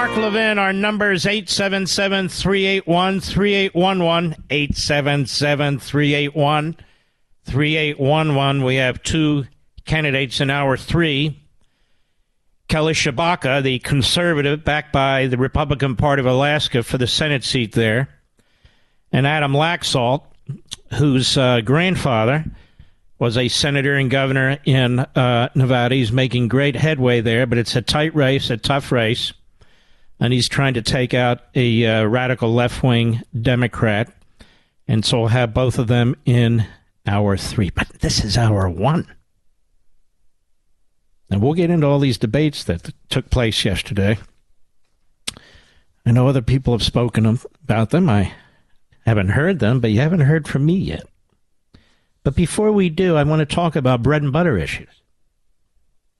Mark Levin. Our number is 877 381 3811. 877 381 3811. We have two candidates in hour three. Kelly Tshibaka, the conservative backed by the Republican Party of Alaska for the Senate seat there, and Adam Laxalt, whose uh, grandfather was a senator and governor in uh, Nevada. He's making great headway there, but it's a tight race, a tough race, and he's trying to take out a uh, radical left wing Democrat. And so we'll have both of them in hour three. But this is hour one. And we'll get into all these debates that took place yesterday. I know other people have spoken about them. I haven't heard them, but you haven't heard from me yet. But before we do, I want to talk about bread and butter issues.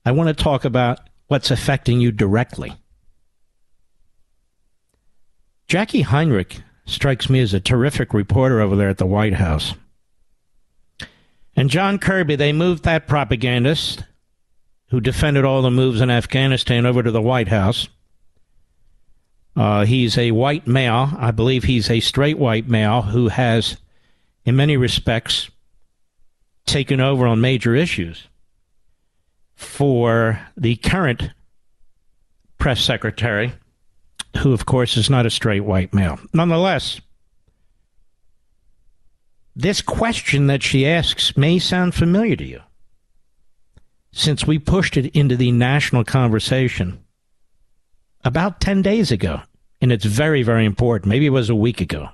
I want to talk about what's affecting you directly. Jackie Heinrich strikes me as a terrific reporter over there at the White House. And John Kirby, they moved that propagandist who defended all the moves in Afghanistan over to the White House. Uh, he's a white male. I believe he's a straight white male who has, in many respects, taken over on major issues for the current press secretary, who, of course, is not a straight white male. Nonetheless, this question that she asks may sound familiar to you since we pushed it into the national conversation about 10 days ago. And it's very, very important. Maybe it was a week ago.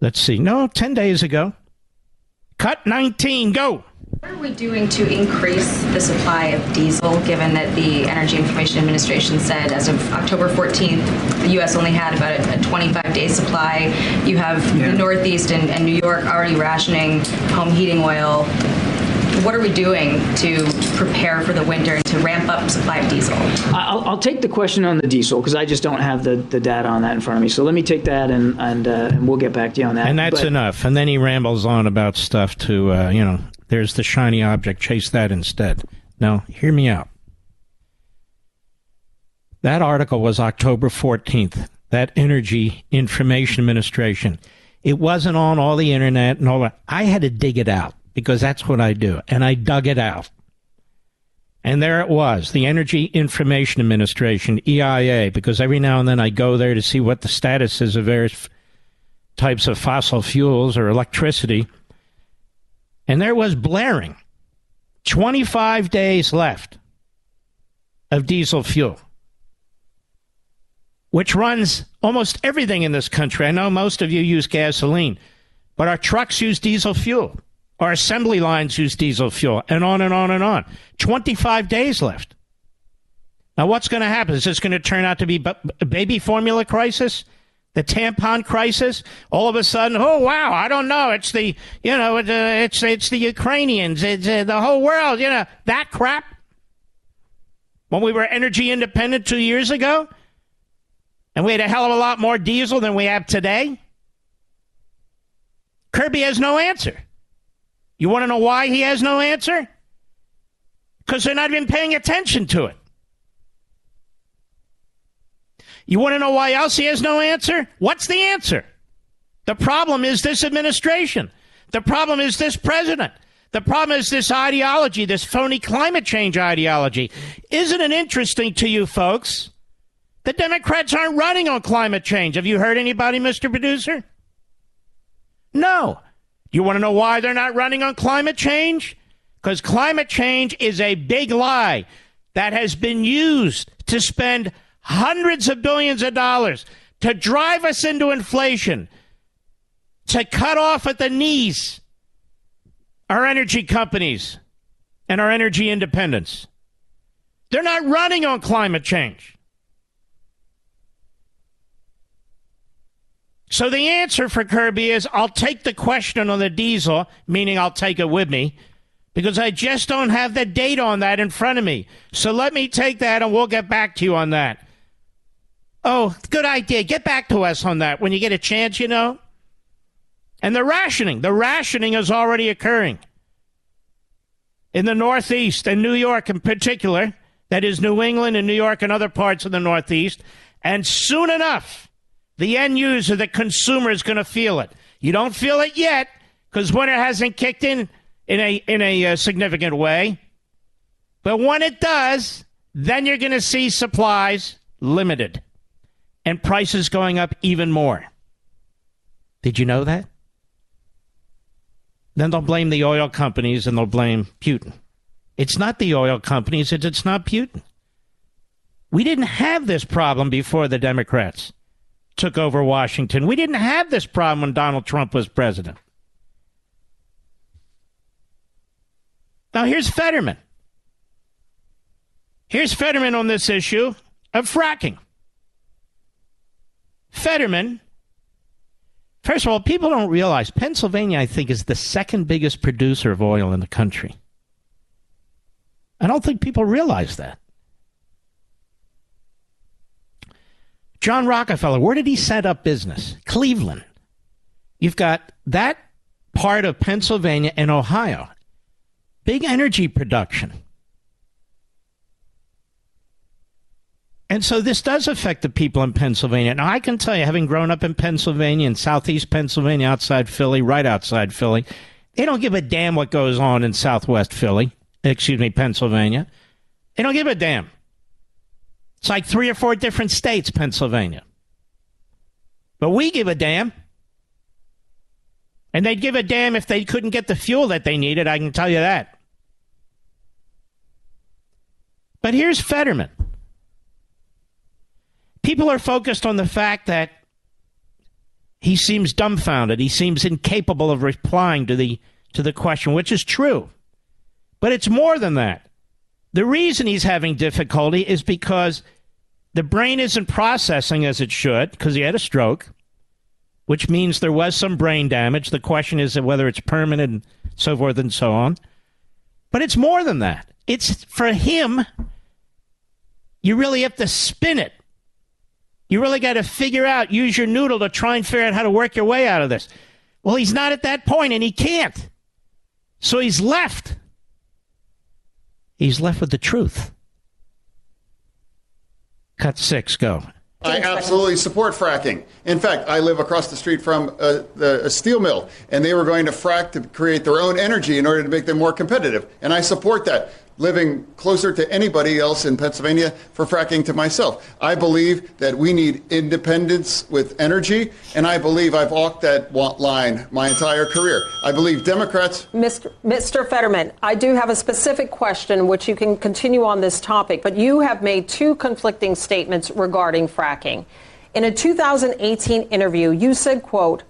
Let's see. No, 10 days ago. Cut 19, go. What are we doing to increase the supply of diesel, given that the Energy Information Administration said as of October 14th, the U.S. only had about a 25 day supply? You have the Northeast and, and New York already rationing home heating oil. What are we doing to prepare for the winter and to ramp up supply of diesel? I'll, I'll take the question on the diesel because I just don't have the, the data on that in front of me. So let me take that and and, uh, and we'll get back to you on that. And that's But- enough. And then he rambles on about stuff to, uh, you know, there's the shiny object, chase that instead. Now, hear me out. That article was October 14th, that Energy Information Administration. It wasn't on all the internet and all that. I had to dig it out because that's what I do. And I dug it out. And there it was, the Energy Information Administration, EIA, because every now and then I go there to see what the status is of various types of fossil fuels or electricity. And there was blaring 25 days left of diesel fuel, which runs almost everything in this country. I know most of you use gasoline, but our trucks use diesel fuel. Our assembly lines use diesel fuel, and on and on and on. 25 days left. Now, what's going to happen? Is this going to turn out to be a baby formula crisis? The tampon crisis? All of a sudden, oh wow, I don't know. It's the you know it's uh, it's, it's the Ukrainians. It's uh, the whole world. You know that crap. When we were energy independent two years ago, and we had a hell of a lot more diesel than we have today. Kirby has no answer. You want to know why he has no answer? Because they're not even paying attention to it. You want to know why else he has no answer? What's the answer? The problem is this administration. The problem is this president. The problem is this ideology, this phony climate change ideology. Isn't it interesting to you folks? The Democrats aren't running on climate change. Have you heard anybody, Mr. Producer? No. You want to know why they're not running on climate change? Because climate change is a big lie that has been used to spend hundreds of billions of dollars to drive us into inflation, to cut off at the knees our energy companies and our energy independence. They're not running on climate change. So the answer for Kirby is I'll take the question on the diesel, meaning I'll take it with me, because I just don't have the data on that in front of me. So let me take that and we'll get back to you on that. Oh, good idea. Get back to us on that when you get a chance, you know. And the rationing. The rationing is already occurring. In the Northeast and New York in particular, that is New England and New York and other parts of the Northeast. And soon enough, the end user, the consumer is going to feel it. You don't feel it yet because winter hasn't kicked in in a in a uh, significant way. But when it does, then you're going to see supplies limited and prices going up even more. Did you know that? Then they'll blame the oil companies and they'll blame Putin. It's not the oil companies, it's not Putin. We didn't have this problem before the Democrats took over Washington. We didn't have this problem when Donald Trump was president. Now, here's Fetterman. Here's Fetterman on this issue of fracking. Fetterman, first of all, people don't realize Pennsylvania, I think, is the second biggest producer of oil in the country. I don't think people realize that. John Rockefeller, where did he set up business? Cleveland. You've got that part of Pennsylvania and Ohio. Big energy production. And so this does affect the people in Pennsylvania. Now, I can tell you, having grown up in Pennsylvania, in southeast Pennsylvania, outside Philly, right outside Philly, they don't give a damn what goes on in southwest Philly, excuse me, Pennsylvania. They don't give a damn. It's like three or four different states, Pennsylvania. But we give a damn. And they'd give a damn if they couldn't get the fuel that they needed, I can tell you that. But here's Fetterman. People are focused on the fact that he seems dumbfounded. He seems incapable of replying to the to the question, which is true. But it's more than that. The reason he's having difficulty is because the brain isn't processing as it should because he had a stroke, which means there was some brain damage. The question is whether it's permanent and so forth and so on. But it's more than that. It's for him, you really have to spin it. You really got to figure out, use your noodle to try and figure out how to work your way out of this. Well, he's not at that point and he can't. So he's left he's left with the truth. Cut six, go. I absolutely support fracking. In fact, I live across the street from uh, a, a, steel mill, and they were going to frack to create their own energy in order to make them more competitive. And I support that living closer to anybody else in Pennsylvania for fracking to myself. I believe that we need independence with energy, and I believe I've walked that line my entire career. I believe Democrats. Mr. Fetterman, I do have a specific question which you can continue on this topic, but you have made two conflicting statements regarding fracking. In a 2018 interview, you said, quote,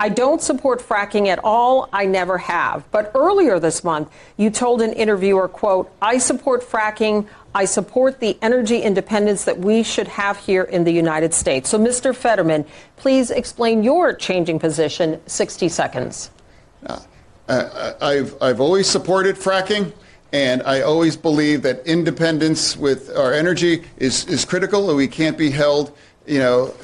I don't support fracking at all. I never have. But earlier this month, you told an interviewer, quote, I support fracking. I support the energy independence that we should have here in the United States. So, Mr. Fetterman, please explain your changing position. 60 seconds. Uh, I've, I've always supported fracking. And I always believe that independence with our energy is, is critical, and we can't be held, you know,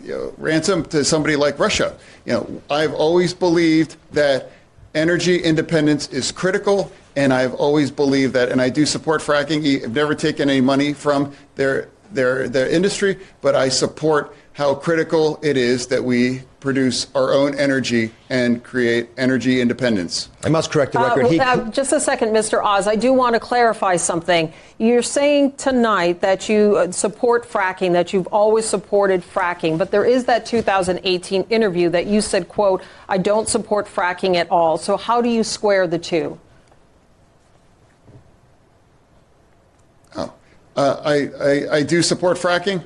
you know, ransom to somebody like Russia. You know, I've always believed that energy independence is critical, and I've always believed that, and I do support fracking. I've never taken any money from their their their industry, but I support how critical it is that we produce our own energy and create energy independence. I must correct the record. Uh, he... uh, just a second, Mr. Oz. I do want to clarify something. You're saying tonight that you uh, support fracking, that you've always supported fracking, but there is that 2018 interview that you said, "quote I don't support fracking at all." So how do you square the two? Oh, uh, I, I I do support fracking,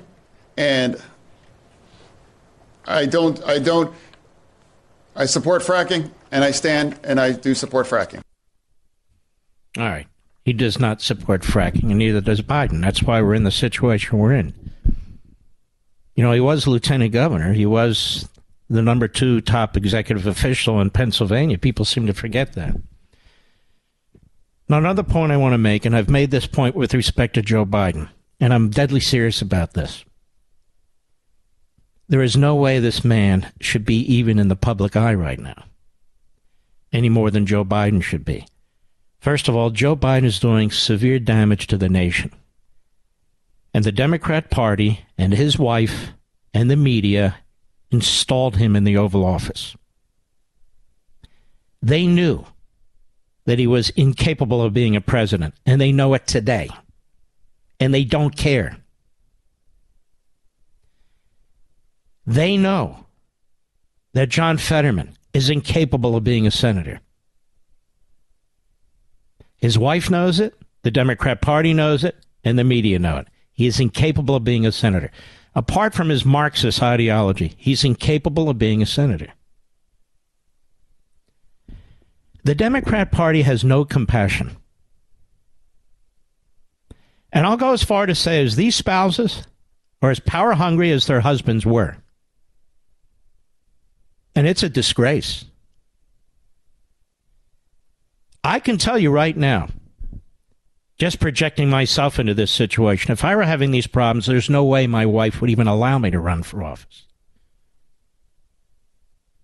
and I don't, I don't, I support fracking and I stand and I do support fracking. All right. He does not support fracking and neither does Biden. That's why we're in the situation we're in. You know, he was lieutenant governor. He was the number two top executive official in Pennsylvania. People seem to forget that. Now, another point I want to make, and I've made this point with respect to Joe Biden, and I'm deadly serious about this. There is no way this man should be even in the public eye right now, any more than Joe Biden should be. First of all, Joe Biden is doing severe damage to the nation. And the Democrat Party and his wife and the media installed him in the Oval Office. They knew that he was incapable of being a president, and they know it today. And they don't care. They know that John Fetterman is incapable of being a senator. His wife knows it, the Democrat Party knows it, and the media know it. He is incapable of being a senator. Apart from his Marxist ideology, he's incapable of being a senator. The Democrat Party has no compassion. And I'll go as far to say as these spouses are as power hungry as their husbands were. And it's a disgrace. I can tell you right now, just projecting myself into this situation, if I were having these problems, there's no way my wife would even allow me to run for office.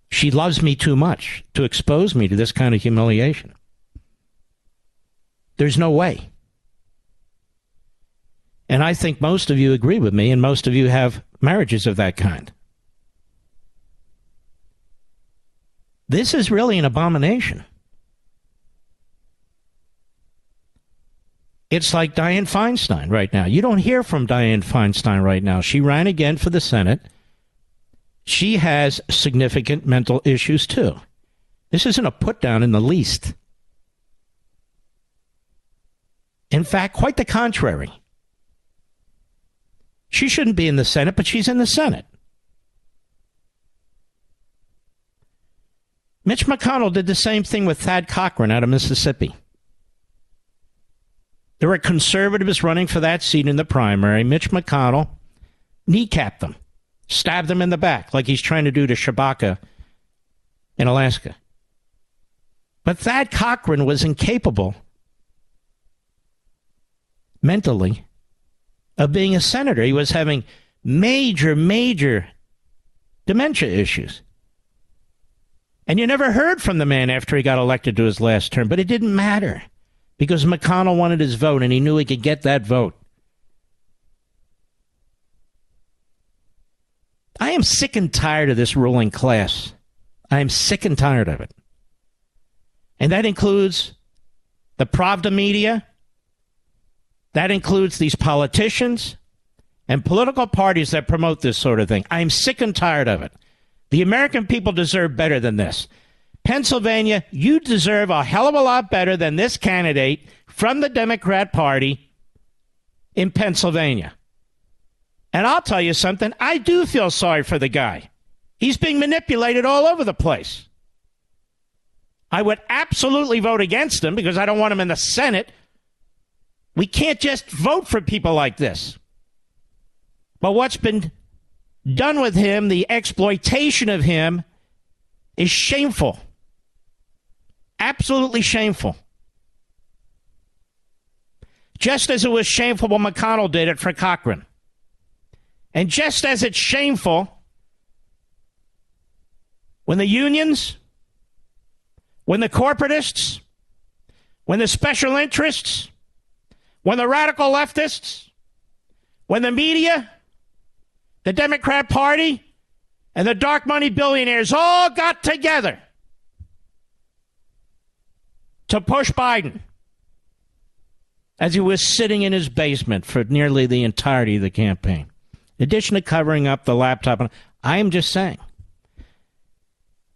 She loves me too much to expose me to this kind of humiliation. There's no way. And I think most of you agree with me, and most of you have marriages of that kind. This is really an abomination. It's like Dianne Feinstein right now. You don't hear from Dianne Feinstein right now. She ran again for the Senate. She has significant mental issues too. This isn't a put down in the least. In fact, quite the contrary. She shouldn't be in the Senate, but she's in the Senate. Mitch McConnell did the same thing with Thad Cochran out of Mississippi. There were conservatives running for that seat in the primary. Mitch McConnell kneecapped them, stabbed them in the back like he's trying to do to Tshibaka in Alaska. But Thad Cochran was incapable mentally of being a senator. He was having major, major dementia issues. And you never heard from the man after he got elected to his last term, but it didn't matter because McConnell wanted his vote and he knew he could get that vote. I am sick and tired of this ruling class. I am sick and tired of it. And that includes the Pravda media, that includes these politicians and political parties that promote this sort of thing. I am sick and tired of it. The American people deserve better than this. Pennsylvania, you deserve a hell of a lot better than this candidate from the Democrat Party in Pennsylvania. And I'll tell you something, I do feel sorry for the guy. He's being manipulated all over the place. I would absolutely vote against him because I don't want him in the Senate. We can't just vote for people like this. But what's been done with him, the exploitation of him, is shameful. Absolutely shameful. Just as it was shameful what McConnell did it for Cochran. And just as it's shameful when the unions, when the corporatists, when the special interests, when the radical leftists, when the media, the Democrat Party, and the dark money billionaires all got together to push Biden as he was sitting in his basement for nearly the entirety of the campaign. In addition to covering up the laptop, I am just saying.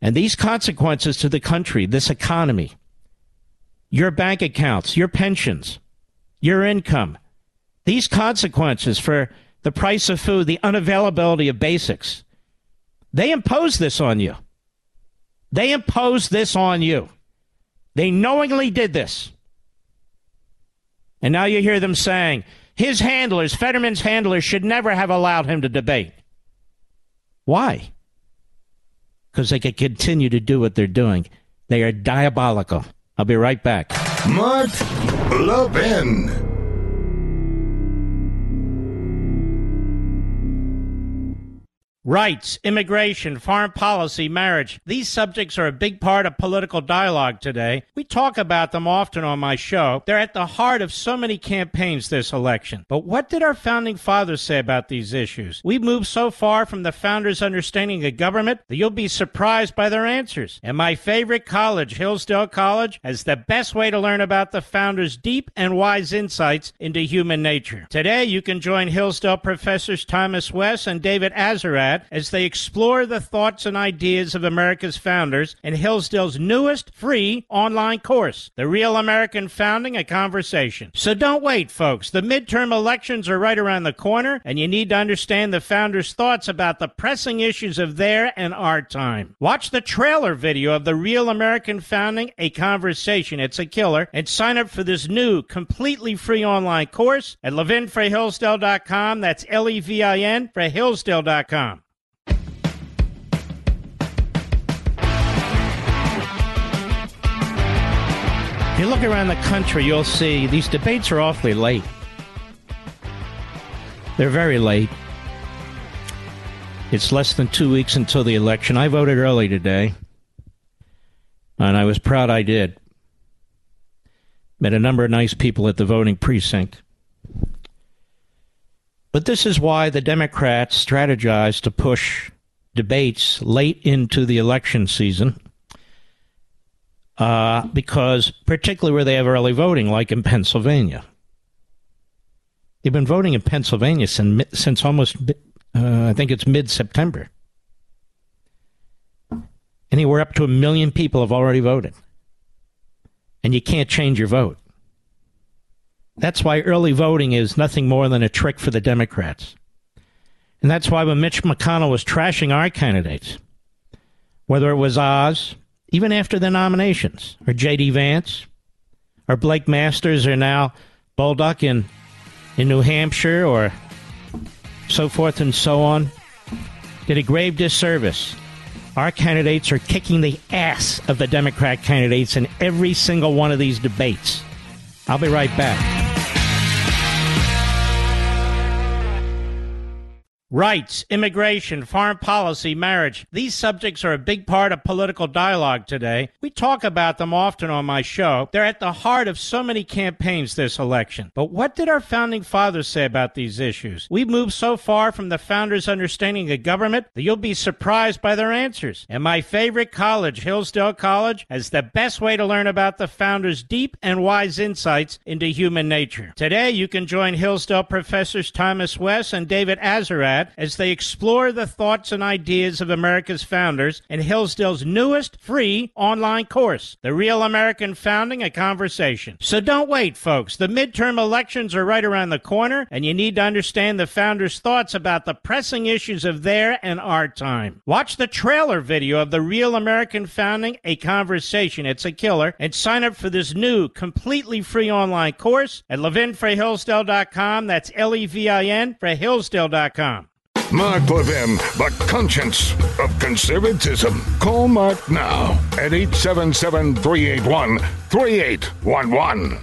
And these consequences to the country, this economy, your bank accounts, your pensions, your income, these consequences for the price of food, the unavailability of basics, they impose this on you. They impose this on you. They knowingly did this. And now you hear them saying, his handlers, Fetterman's handlers, should never have allowed him to debate. Why? Because they could continue to do what they're doing. They are diabolical. I'll be right back. Mark Levin. Rights, immigration, foreign policy, marriage. These subjects are a big part of political dialogue today. We talk about them often on my show. They're at the heart of so many campaigns this election. But what did our founding fathers say about these issues? We've moved so far from the founders' understanding of government that you'll be surprised by their answers. And my favorite college, Hillsdale College, has the best way to learn about the founders' deep and wise insights into human nature. Today, you can join Hillsdale professors Thomas West and David As they explore the thoughts and ideas of America's founders in Hillsdale's newest free online course, The Real American Founding, a Conversation. So don't wait, folks. The midterm elections are right around the corner, and you need to understand the founders' thoughts about the pressing issues of their and our time. Watch the trailer video of The Real American Founding, a Conversation. It's a killer. And sign up for this new, completely free online course at levinforhillsdale.com. That's L E V I N for Hillsdale.com. you look around the country, you'll see these debates are awfully late. They're very late. It's less than two weeks until the election. I voted early today, and I was proud I did. Met a number of nice people at the voting precinct. But this is why the Democrats strategize to push debates late into the election season uh, because particularly where they have early voting, like in Pennsylvania. They've been voting in Pennsylvania since, since almost, uh, I think it's mid September. Anywhere up to a million people have already voted. And you can't change your vote. That's why early voting is nothing more than a trick for the Democrats. And that's why when Mitch McConnell was trashing our candidates, whether it was Oz, even after the nominations, or J.D. Vance, or Blake Masters, or now Bolduc in, in New Hampshire, or so forth and so on, did a grave disservice. Our candidates are kicking the ass of the Democrat candidates in every single one of these debates. I'll be right back. Rights, immigration, foreign policy, marriage. These subjects are a big part of political dialogue today. We talk about them often on my show. They're at the heart of so many campaigns this election. But what did our founding fathers say about these issues? We've moved so far from the founders' understanding of government that you'll be surprised by their answers. And my favorite college, Hillsdale College, has the best way to learn about the founders' deep and wise insights into human nature. Today, you can join Hillsdale professors Thomas West and David Azerrad as they explore the thoughts and ideas of America's founders in Hillsdale's newest free online course, The Real American Founding, a Conversation. So don't wait, folks. The midterm elections are right around the corner, and you need to understand the founders' thoughts about the pressing issues of their and our time. Watch the trailer video of The Real American Founding, a Conversation. It's a killer. And sign up for this new, completely free online course at levinforhillsdale.com. That's L E V I N for Hillsdale.com. Mark Levin, the conscience of conservatism. Call Mark now at 877 381 3811.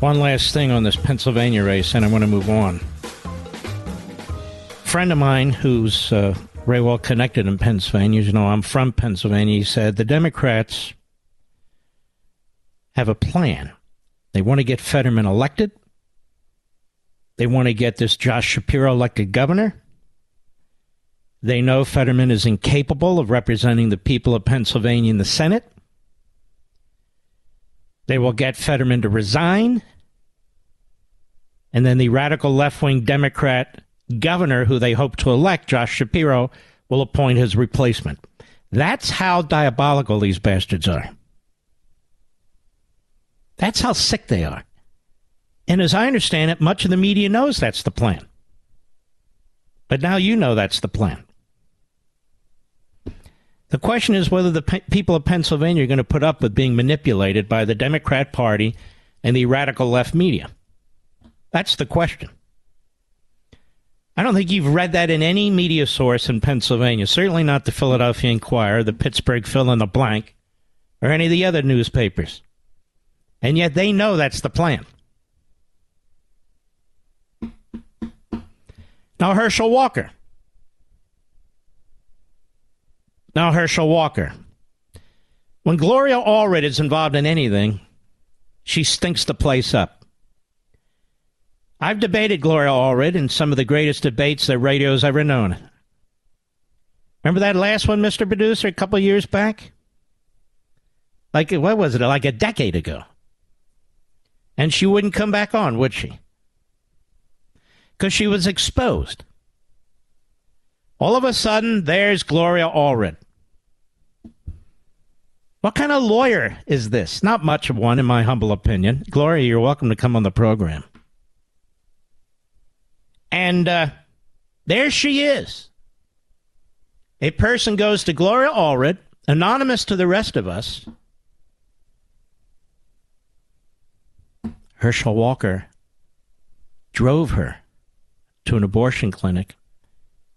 One last thing on this Pennsylvania race, and I want to move on. A friend of mine who's uh, very well connected in Pennsylvania, you know, I'm from Pennsylvania, he said the Democrats have a plan. They want to get Fetterman elected. They want to get this Josh Shapiro elected governor. They know Fetterman is incapable of representing the people of Pennsylvania in the Senate. They will get Fetterman to resign. And then the radical left wing Democrat governor, who they hope to elect, Josh Shapiro, will appoint his replacement. That's how diabolical these bastards are. That's how sick they are. And as I understand it, much of the media knows that's the plan. But now you know that's the plan. The question is whether the pe- people of Pennsylvania are going to put up with being manipulated by the Democrat Party and the radical left media. That's the question. I don't think you've read that in any media source in Pennsylvania, certainly not the Philadelphia Inquirer, the Pittsburgh Fill in the Blank, or any of the other newspapers. And yet they know that's the plan. Now, Herschel Walker. Now, Herschel Walker. When Gloria Allred is involved in anything, she stinks the place up. I've debated Gloria Allred in some of the greatest debates that radio's ever known. Remember that last one, Mr. Producer, a couple years back? Like, what was it, like a decade ago? And she wouldn't come back on, would she? Because she was exposed. All of a sudden, there's Gloria Allred. What kind of lawyer is this? Not much of one, in my humble opinion. Gloria, you're welcome to come on the program. And uh, there she is. A person goes to Gloria Allred, anonymous to the rest of us. Herschel Walker drove her to an abortion clinic,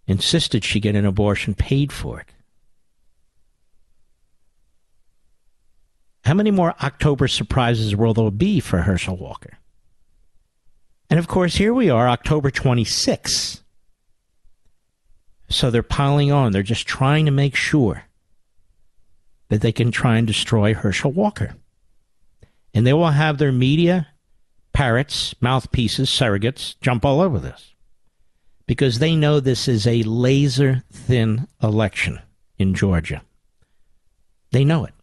insisted she get an abortion, paid for it. How many more October surprises will there be for Herschel Walker? And of course, here we are, October 26th. So they're piling on. They're just trying to make sure that they can try and destroy Herschel Walker. And they will have their media parrots, mouthpieces, surrogates jump all over this because they know this is a laser thin election in Georgia. They know it.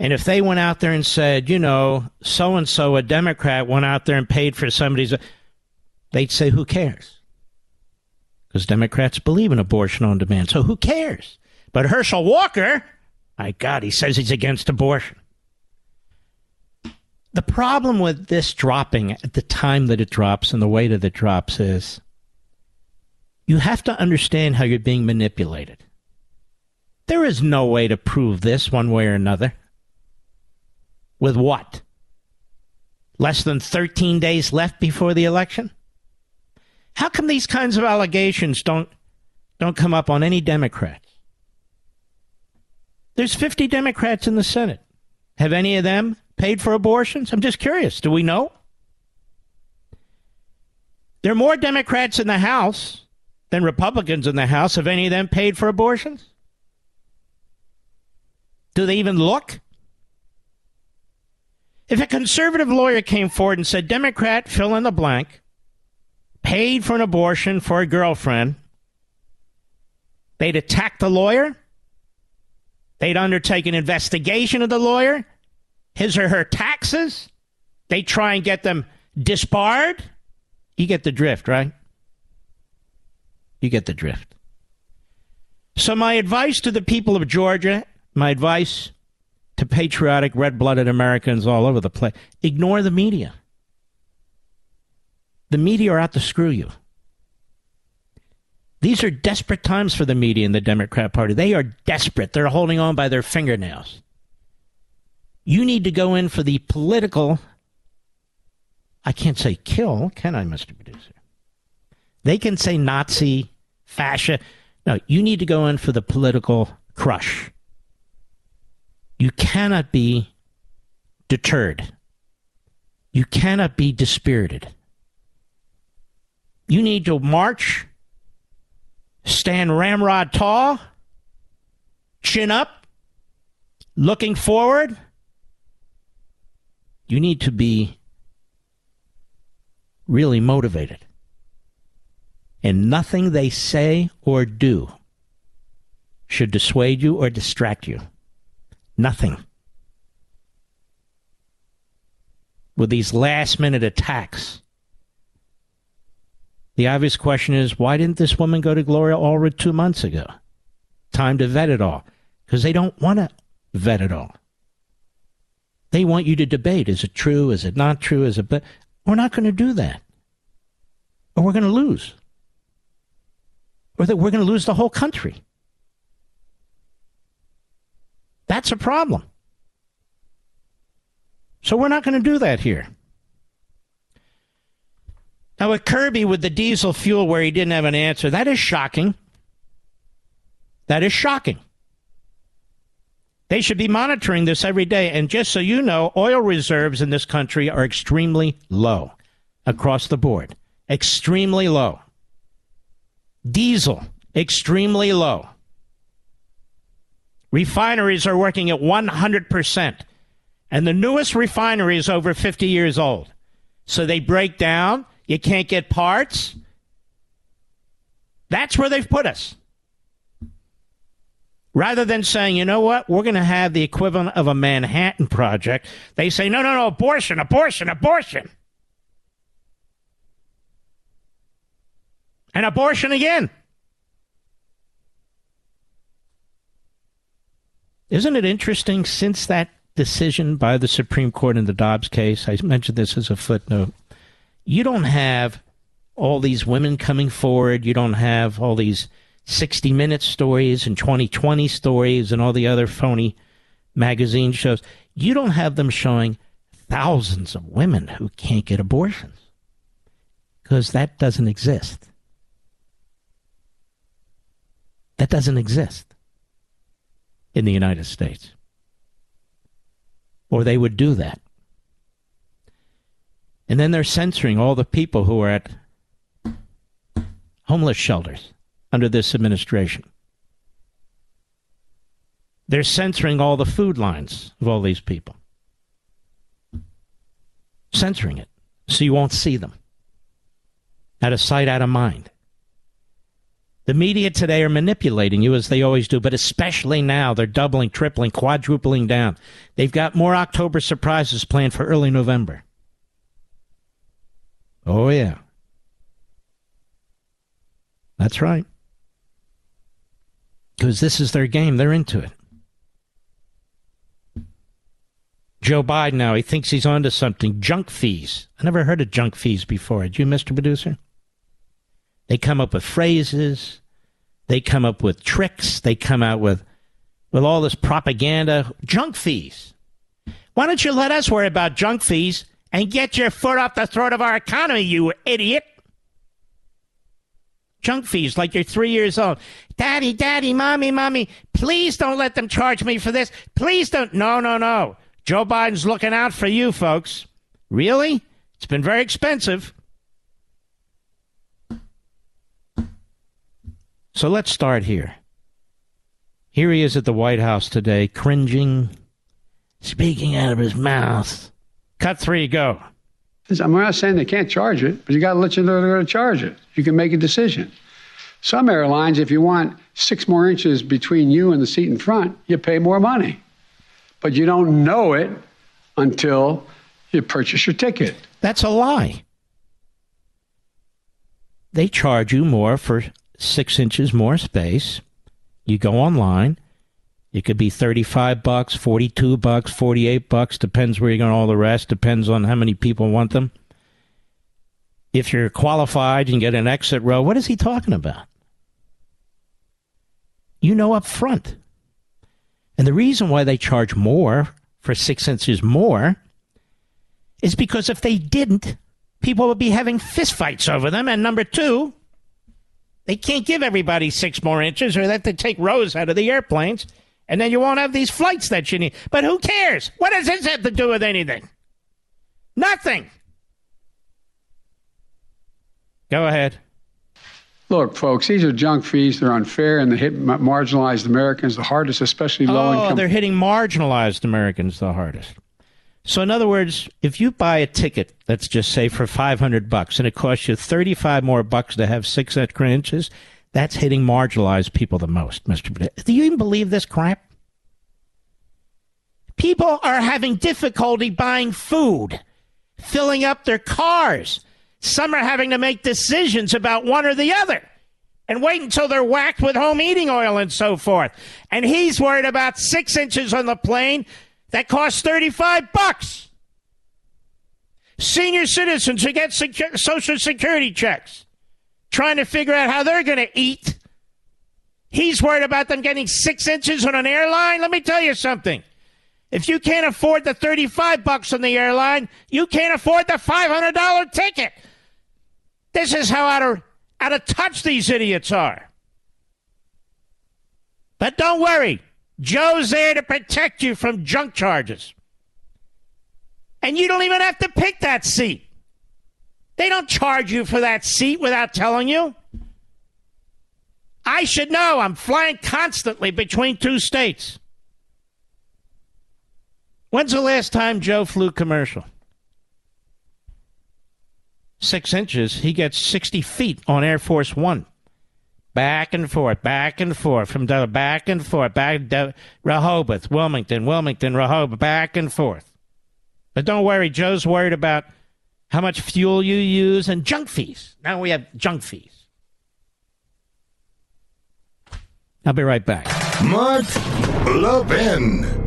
And if they went out there and said, you know, so and so, a Democrat, went out there and paid for somebody's, they'd say, who cares? Because Democrats believe in abortion on demand. So who cares? But Herschel Walker, my God, he says he's against abortion. The problem with this dropping at the time that it drops and the way that it drops is you have to understand how you're being manipulated. There is no way to prove this one way or another. With what? Less than 13 days left before the election? How come these kinds of allegations don't don't come up on any Democrats? There's 50 Democrats in the Senate. Have any of them paid for abortions? I'm just curious. Do we know? There are more Democrats in the House than Republicans in the House. Have any of them paid for abortions? Do they even look? If a conservative lawyer came forward and said, Democrat, fill in the blank, paid for an abortion for a girlfriend, they'd attack the lawyer. They'd undertake an investigation of the lawyer, his or her taxes. They try and get them disbarred. You get the drift, right? You get the drift. So, my advice to the people of Georgia, my advice to patriotic, red blooded Americans all over the place ignore the media. The media are out to screw you. These are desperate times for the media and the Democrat Party. They are desperate. They're holding on by their fingernails. You need to go in for the political, I can't say kill, can I, Mr. Producer? They can say Nazi, fascist. No, you need to go in for the political crush. You cannot be deterred. You cannot be dispirited. You need to march, stand ramrod tall, chin up, looking forward. You need to be really motivated. And nothing they say or do should dissuade you or distract you. Nothing. With these last minute attacks, the obvious question is why didn't this woman go to Gloria Allred two months ago? Time to vet it all. Because they don't want to vet it all. They want you to debate is it true? Is it not true? Is it. But we're not going to do that. Or we're going to lose. Or that we're going to lose the whole country. That's a problem. So we're not going to do that here. Now, with Kirby with the diesel fuel where he didn't have an answer, that is shocking. That is shocking. They should be monitoring this every day. And just so you know, oil reserves in this country are extremely low across the board. Extremely low. Diesel, extremely low. Refineries are working at 100%. And the newest refinery is over 50 years old. So they break down you can't get parts. That's where they've put us. Rather than saying, you know what, we're going to have the equivalent of a Manhattan Project, they say, no, no, no, abortion, abortion, abortion. And abortion again. Isn't it interesting since that decision by the Supreme Court in the Dobbs case? I mentioned this as a footnote you don't have all these women coming forward. You don't have all these 60 minute stories and 2020 stories and all the other phony magazine shows. You don't have them showing thousands of women who can't get abortions because that doesn't exist. That doesn't exist in the United States. Or they would do that. And then they're censoring all the people who are at homeless shelters under this administration. They're censoring all the food lines of all these people. Censoring it so you won't see them. Out of sight, out of mind. The media today are manipulating you as they always do, but especially now they're doubling, tripling, quadrupling down. They've got more October surprises planned for early November. Oh, yeah. That's right. Because this is their game. They're into it. Joe Biden now, he thinks he's onto something. Junk fees. I never heard of junk fees before. Did you, Mr. Producer? They come up with phrases. They come up with tricks. They come out with, with all this propaganda. Junk fees. Why don't you let us worry about junk fees and get your foot off the throat of our economy, you idiot. Junk fees like you're three years old. Daddy, daddy, mommy, mommy, please don't let them charge me for this. Please don't. No, no, no. Joe Biden's looking out for you, folks. Really? It's been very expensive. So let's start here. Here he is at the White House today, cringing, speaking out of his mouth. Cut three, go. I'm not saying they can't charge it, but you got to let you know they're going to charge it. You can make a decision. Some airlines, if you want six more inches between you and the seat in front, you pay more money. But you don't know it until you purchase your ticket. That's a lie. They charge you more for six inches more space. You go online. It could be 35 bucks, 42 bucks, 48 bucks, depends where you're going, all the rest, depends on how many people want them. If you're qualified and get an exit row, what is he talking about? You know up front. And the reason why they charge more for six inches more is because if they didn't, people would be having fistfights over them. And number two, they can't give everybody six more inches or they have to take rows out of the airplanes. And then you won't have these flights that you need. But who cares? What does this have to do with anything? Nothing. Go ahead. Look, folks, these are junk fees. They're unfair and they hit marginalized Americans the hardest, especially low income. Oh, they're hitting marginalized Americans the hardest. So, in other words, if you buy a ticket, let's just say for 500 bucks, and it costs you 35 more bucks to have six extra inches, that's hitting marginalized people the most, Mr. Do you even believe this crap? People are having difficulty buying food, filling up their cars. Some are having to make decisions about one or the other and wait until they're whacked with home heating oil and so forth. And he's worried about six inches on the plane that costs 35 bucks. Senior citizens who get secu- Social Security checks trying to figure out how they're going to eat. He's worried about them getting six inches on an airline. Let me tell you something. If you can't afford the 35 bucks on the airline, you can't afford the $500 ticket. This is how out of, out of touch these idiots are. But don't worry. Joe's there to protect you from junk charges. And you don't even have to pick that seat. They don't charge you for that seat without telling you. I should know. I'm flying constantly between two states. When's the last time Joe flew commercial? Six inches. He gets 60 feet on Air Force One. Back and forth, back and forth, from back and forth, back to Rehoboth, Wilmington, Wilmington, Rehoboth, back and forth. But don't worry, Joe's worried about how much fuel you use, and junk fees. Now we have junk fees. I'll be right back. Mark Levin.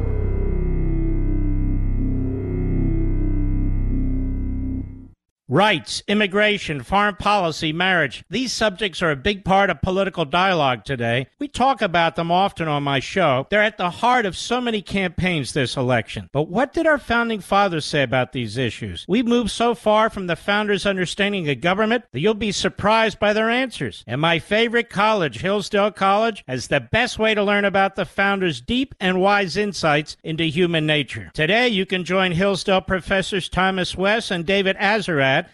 Rights, immigration, foreign policy, marriage. These subjects are a big part of political dialogue today. We talk about them often on my show. They're at the heart of so many campaigns this election. But what did our founding fathers say about these issues? We've moved so far from the founders' understanding of government that you'll be surprised by their answers. And my favorite college, Hillsdale College, has the best way to learn about the founders' deep and wise insights into human nature. Today, you can join Hillsdale professors Thomas West and David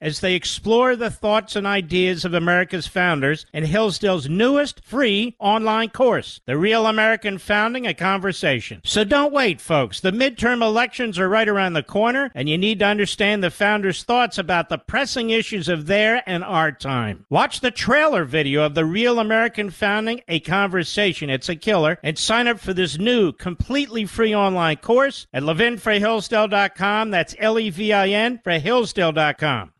As they explore the thoughts and ideas of America's founders in Hillsdale's newest free online course, The Real American Founding, a Conversation. So don't wait, folks. The midterm elections are right around the corner, and you need to understand the founders' thoughts about the pressing issues of their and our time. Watch the trailer video of The Real American Founding, a Conversation. It's a killer. And sign up for this new, completely free online course at levinforhillsdale.com. That's L E V I N for Hillsdale.com.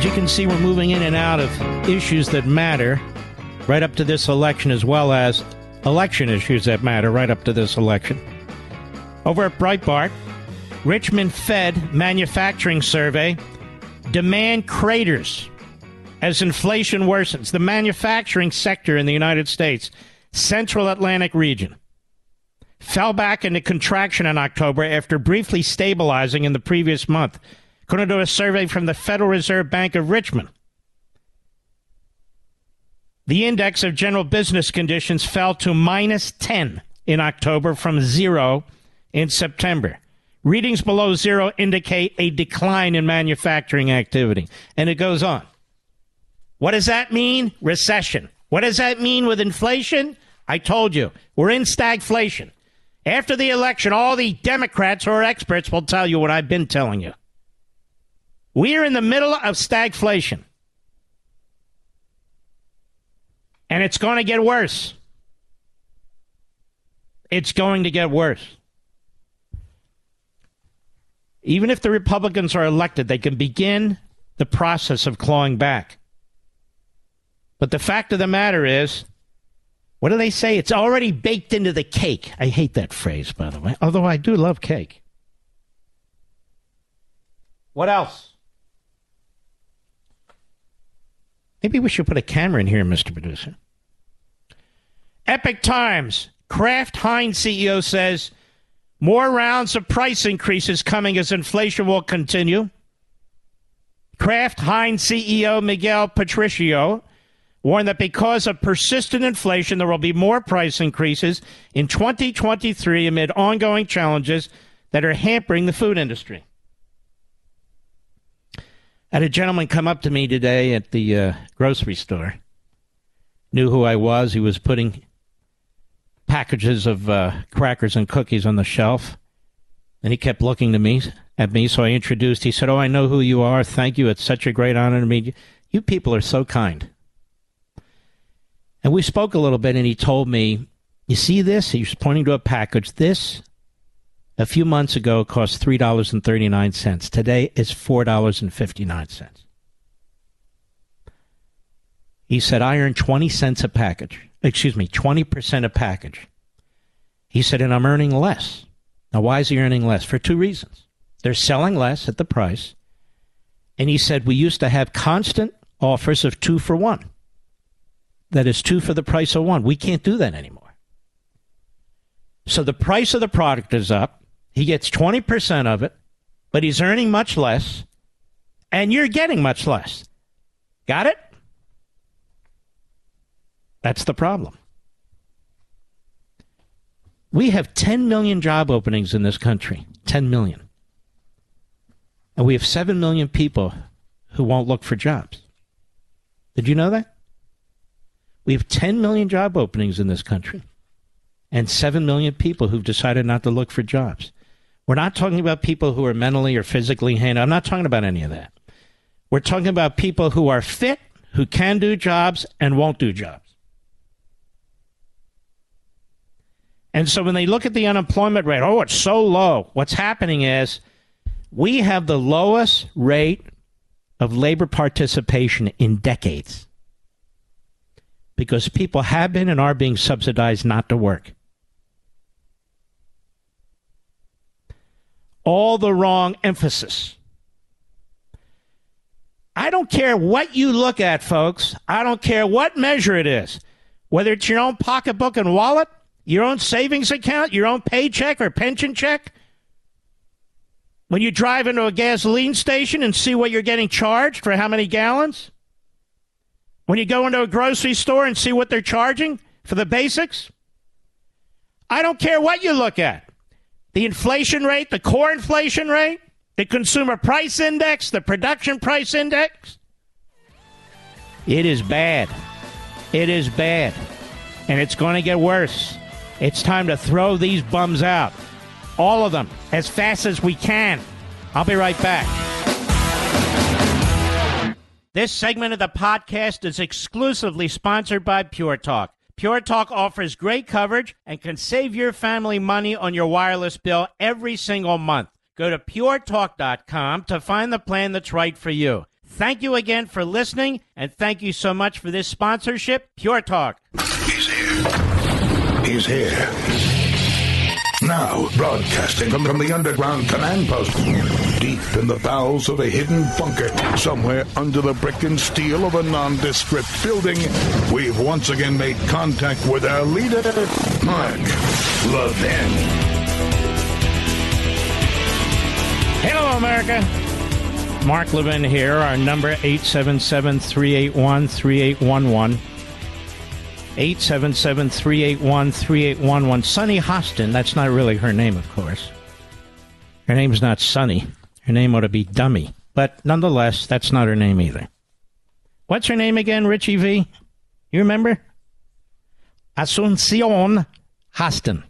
As you can see, we're moving in and out of issues that matter right up to this election, as well as election issues that matter right up to this election. Over at Breitbart, Richmond Fed manufacturing survey demand craters as inflation worsens. The manufacturing sector in the United States, Central Atlantic region, fell back into contraction in October after briefly stabilizing in the previous month according to a survey from the Federal Reserve Bank of Richmond. The index of general business conditions fell to minus 10 in October from zero in September. Readings below zero indicate a decline in manufacturing activity. And it goes on. What does that mean? Recession. What does that mean with inflation? I told you, we're in stagflation. After the election, all the Democrats or experts will tell you what I've been telling you. We are in the middle of stagflation. And it's going to get worse. It's going to get worse. Even if the Republicans are elected, they can begin the process of clawing back. But the fact of the matter is, what do they say? It's already baked into the cake. I hate that phrase, by the way, although I do love cake. What else? Maybe we should put a camera in here, Mr. Producer. Epoch Times. Kraft Heinz CEO says more rounds of price increases coming as inflation will continue. Kraft Heinz CEO Miguel Patricio warned that because of persistent inflation, there will be more price increases in 2023 amid ongoing challenges that are hampering the food industry. Had a gentleman come up to me today at the uh, grocery store, knew who I was. He was putting packages of uh, crackers and cookies on the shelf, and he kept looking to me at me. So I introduced. He said, "Oh, I know who you are. Thank you. It's such a great honor to meet you. You people are so kind." And we spoke a little bit, and he told me, You see this? He was pointing to a package. This, a few months ago, it cost $3.39. Today it's $4.59. He said, I earn 20 cents a package. Excuse me, 20% a package. He said, and I'm earning less. Now, why is he earning less? For two reasons. They're selling less at the price. And he said, we used to have constant offers of two for one that is two for the price of one. We can't do that anymore. So the price of the product is up. He gets 20% of it, but he's earning much less, and you're getting much less. Got it? That's the problem. We have 10 million job openings in this country. 10 million. And we have 7 million people who won't look for jobs. Did you know that? We have 10 million job openings in this country and 7 million people who've decided not to look for jobs. We're not talking about people who are mentally or physically handicapped. I'm not talking about any of that. We're talking about people who are fit, who can do jobs, and won't do jobs. And so when they look at the unemployment rate, oh, it's so low. What's happening is we have the lowest rate of labor participation in decades because people have been and are being subsidized not to work. All the wrong emphasis. I don't care what you look at, folks. I don't care what measure it is, whether it's your own pocketbook and wallet, your own savings account, your own paycheck or pension check. When you drive into a gasoline station and see what you're getting charged for how many gallons, when you go into a grocery store and see what they're charging for the basics? I don't care what you look at the inflation rate, the core inflation rate, the consumer price index, the production price index. It is bad. It is bad. And it's going to get worse. It's time to throw these bums out. All of them, as fast as we can. I'll be right back. This segment of the podcast is exclusively sponsored by Pure Talk. Pure Talk offers great coverage and can save your family money on your wireless bill every single month. Go to puretalk.com to find the plan that's right for you. Thank you again for listening, and thank you so much for this sponsorship, Pure Talk. He's here. He's here. Now, broadcasting from, from the underground command post, deep in the bowels of a hidden bunker, somewhere under the brick and steel of a nondescript building, we've once again made contact with our leader, Mark Levin. Hello, America. Mark Levin here. Our number 877 381 3811. 877 381 3811. Sunny Hostin, that's not really her name, of course. Her name's not Sunny. Her name ought to be Dummy. But nonetheless, that's not her name either. What's her name again, Richie V? You remember? Asuncion Hostin.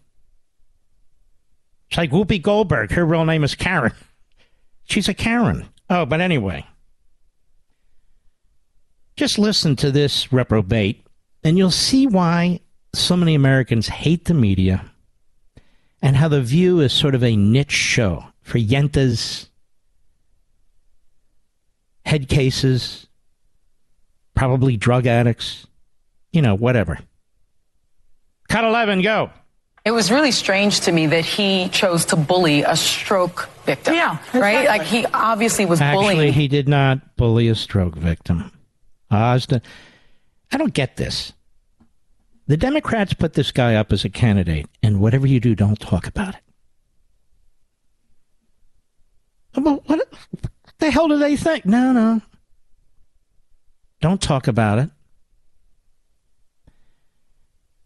It's like Whoopi Goldberg. Her real name is Karen. She's a Karen. Oh, but anyway. Just listen to this reprobate and you'll see why so many Americans hate the media and how The View is sort of a niche show for yentas head cases, probably drug addicts, you know, whatever. Cut 11, go. It was really strange to me that he chose to bully a stroke victim. Yeah. Right? Like he obviously was Actually, bullying. Actually, he did not bully a stroke victim. Hostin, I don't get this. The Democrats put this guy up as a candidate, and whatever you do, don't talk about it. Well, what the hell do they think? No, no. Don't talk about it.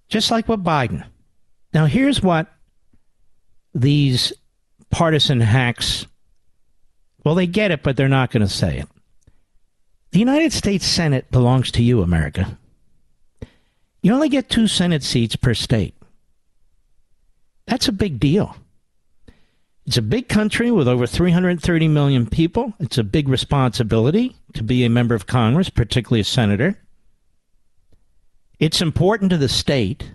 Just like with Biden. Now, here's what these partisan hacks well, they get it, but they're not going to say it. The United States Senate belongs to you, America. You only get two Senate seats per state. That's a big deal. It's a big country with over 330 million people. It's a big responsibility to be a member of Congress, particularly a senator. It's important to the state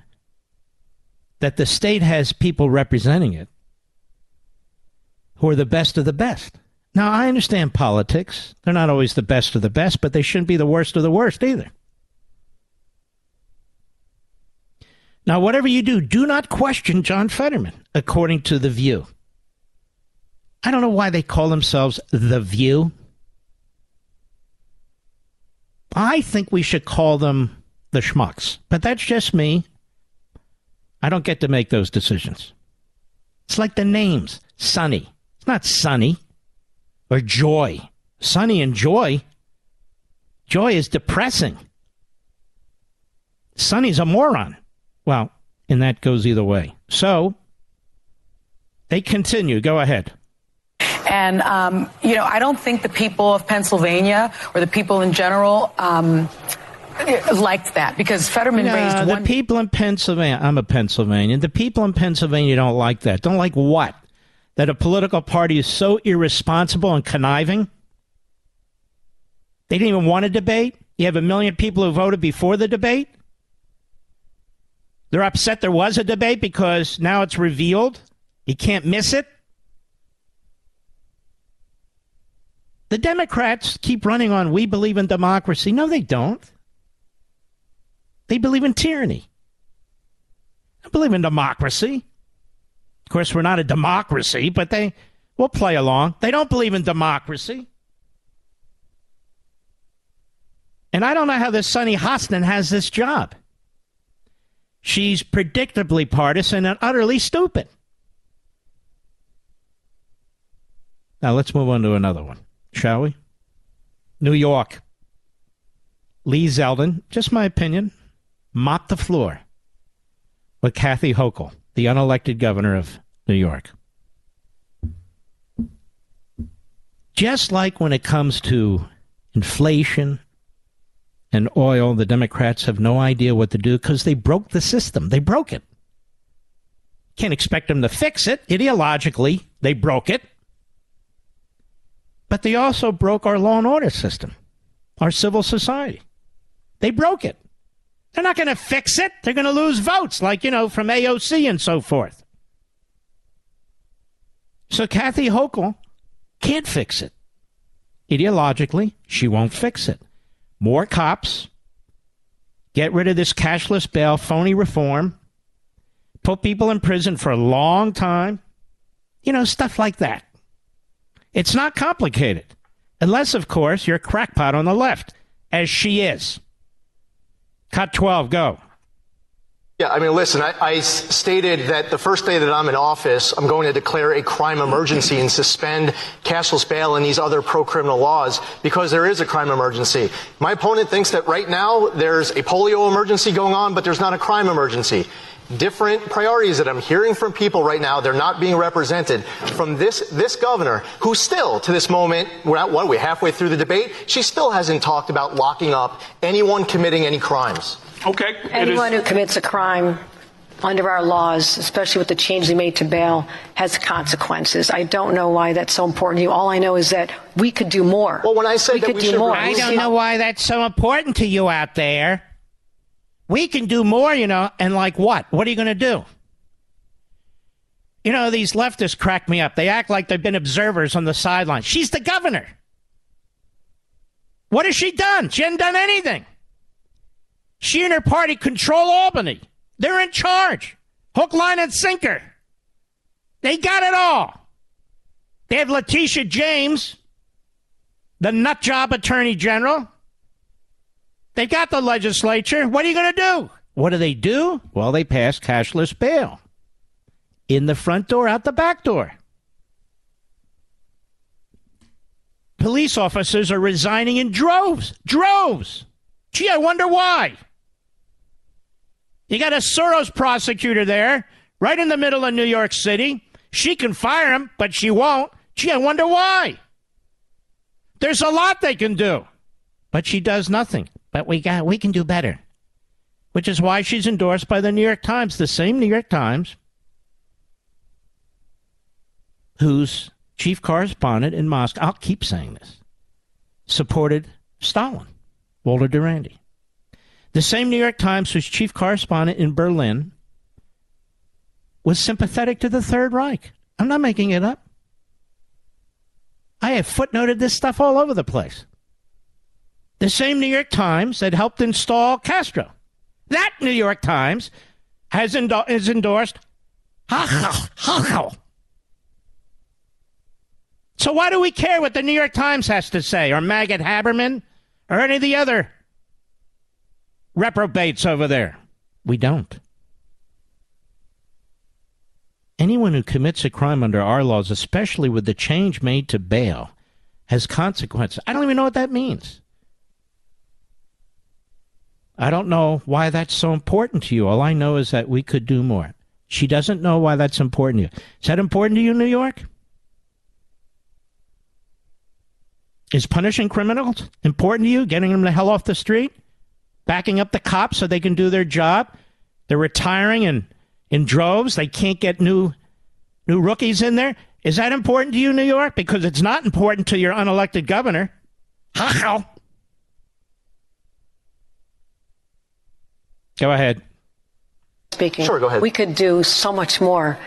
that the state has people representing it who are the best of the best. Now, I understand politics. They're not always the best of the best, but they shouldn't be the worst of the worst either. Now, whatever you do, do not question John Fetterman, according to The View. I don't know why they call themselves The View. I think we should call them the schmucks, but that's just me. I don't get to make those decisions. It's like the names Sunny. It's not Sunny or Joy. Sunny and Joy. Joy is depressing. Sunny's a moron. Well, and that goes either way. So they continue. Go ahead. And, um, you know, I don't think the people of Pennsylvania or the people in general um, liked that because Fetterman raised. no, raised the one. people in Pennsylvania. I'm a Pennsylvanian. The people in Pennsylvania don't like that. Don't like what? That a political party is so irresponsible and conniving. They didn't even want a debate. You have a million people who voted before the debate. They're upset there was a debate because now it's revealed. You can't miss it. The Democrats keep running on we believe in democracy. No, they don't. They believe in tyranny. I believe in democracy. Of course, we're not a democracy, but they will play along. They don't believe in democracy. And I don't know how this Sunny Hostin has this job. She's predictably partisan and utterly stupid. Now let's move on to another one, shall we? New York. Lee Zeldin, just my opinion, mopped the floor with Kathy Hochul, the unelected governor of New York. Just like when it comes to inflation and oil, the Democrats have no idea what to do because they broke the system. They broke it. Can't expect them to fix it. Ideologically, they broke it. But they also broke our law and order system, our civil society. They broke it. They're not going to fix it. They're going to lose votes, like, you know, from AOC and so forth. So Kathy Hochul can't fix it. Ideologically, she won't fix it. More cops. Get rid of this cashless bail, phony reform. Put people in prison for a long time. You know, stuff like that. It's not complicated. Unless, of course, you're a crackpot on the left, as she is. Cut 12, go. Yeah, I mean, listen, I, I stated that the first day that I'm in office, I'm going to declare a crime emergency and suspend cashless bail and these other pro-criminal laws because there is a crime emergency. My opponent thinks that right now there's a polio emergency going on, but there's not a crime emergency. Different priorities that I'm hearing from people right now, they're not being represented from this, this governor, who still, to this moment, we're at, what, are we halfway through the debate? She still hasn't talked about locking up anyone committing any crimes. Okay. Anyone who commits a crime under our laws, especially with the change they made to bail, has consequences. I don't know why that's so important to you. All I know is that we could do more. Well, when I say we that could we do should more, I don't know why that's so important to you out there. We can do more, you know, and like what? What are you going to do? You know, these leftists crack me up. They act like they've been observers on the sidelines. She's the governor. What has she done? She hasn't done anything. She and her party control Albany. They're in charge. Hook, line, and sinker. They got it all. They have Letitia James, the nut job attorney general. They got the legislature. What are you going to do? What do they do? Well, they pass cashless bail in the front door, out the back door. Police officers are resigning in droves. Droves. Gee, I wonder why. You got a Soros prosecutor there, right in the middle of New York City. She can fire him, but she won't. Gee, I wonder why. There's a lot they can do, but she does nothing. But we got we can do better, which is why she's endorsed by the New York Times, the same New York Times, whose chief correspondent in Moscow. I'll keep saying this. Supported Stalin, Walter Duranty. The same New York Times whose chief correspondent in Berlin was sympathetic to the Third Reich. I'm not making it up. I have footnoted this stuff all over the place. The same New York Times that helped install Castro. That New York Times has endo- is endorsed So why do we care what the New York Times has to say, or Maggot Haberman, or any of the other reprobates over there? We don't. Anyone who commits a crime under our laws, especially with the change made to bail, has consequences. I don't even know what that means. I don't know why that's so important to you. All I know is that we could do more. She doesn't know why that's important to you. Is that important to you, New York? Is punishing criminals important to you? Getting them the hell off the street? Backing up the cops so they can do their job? They're retiring in, in droves. They can't get new new rookies in there. Is that important to you, New York? Because it's not important to your unelected governor. How? Go ahead. Speaking. Sure, go ahead. We could do so much more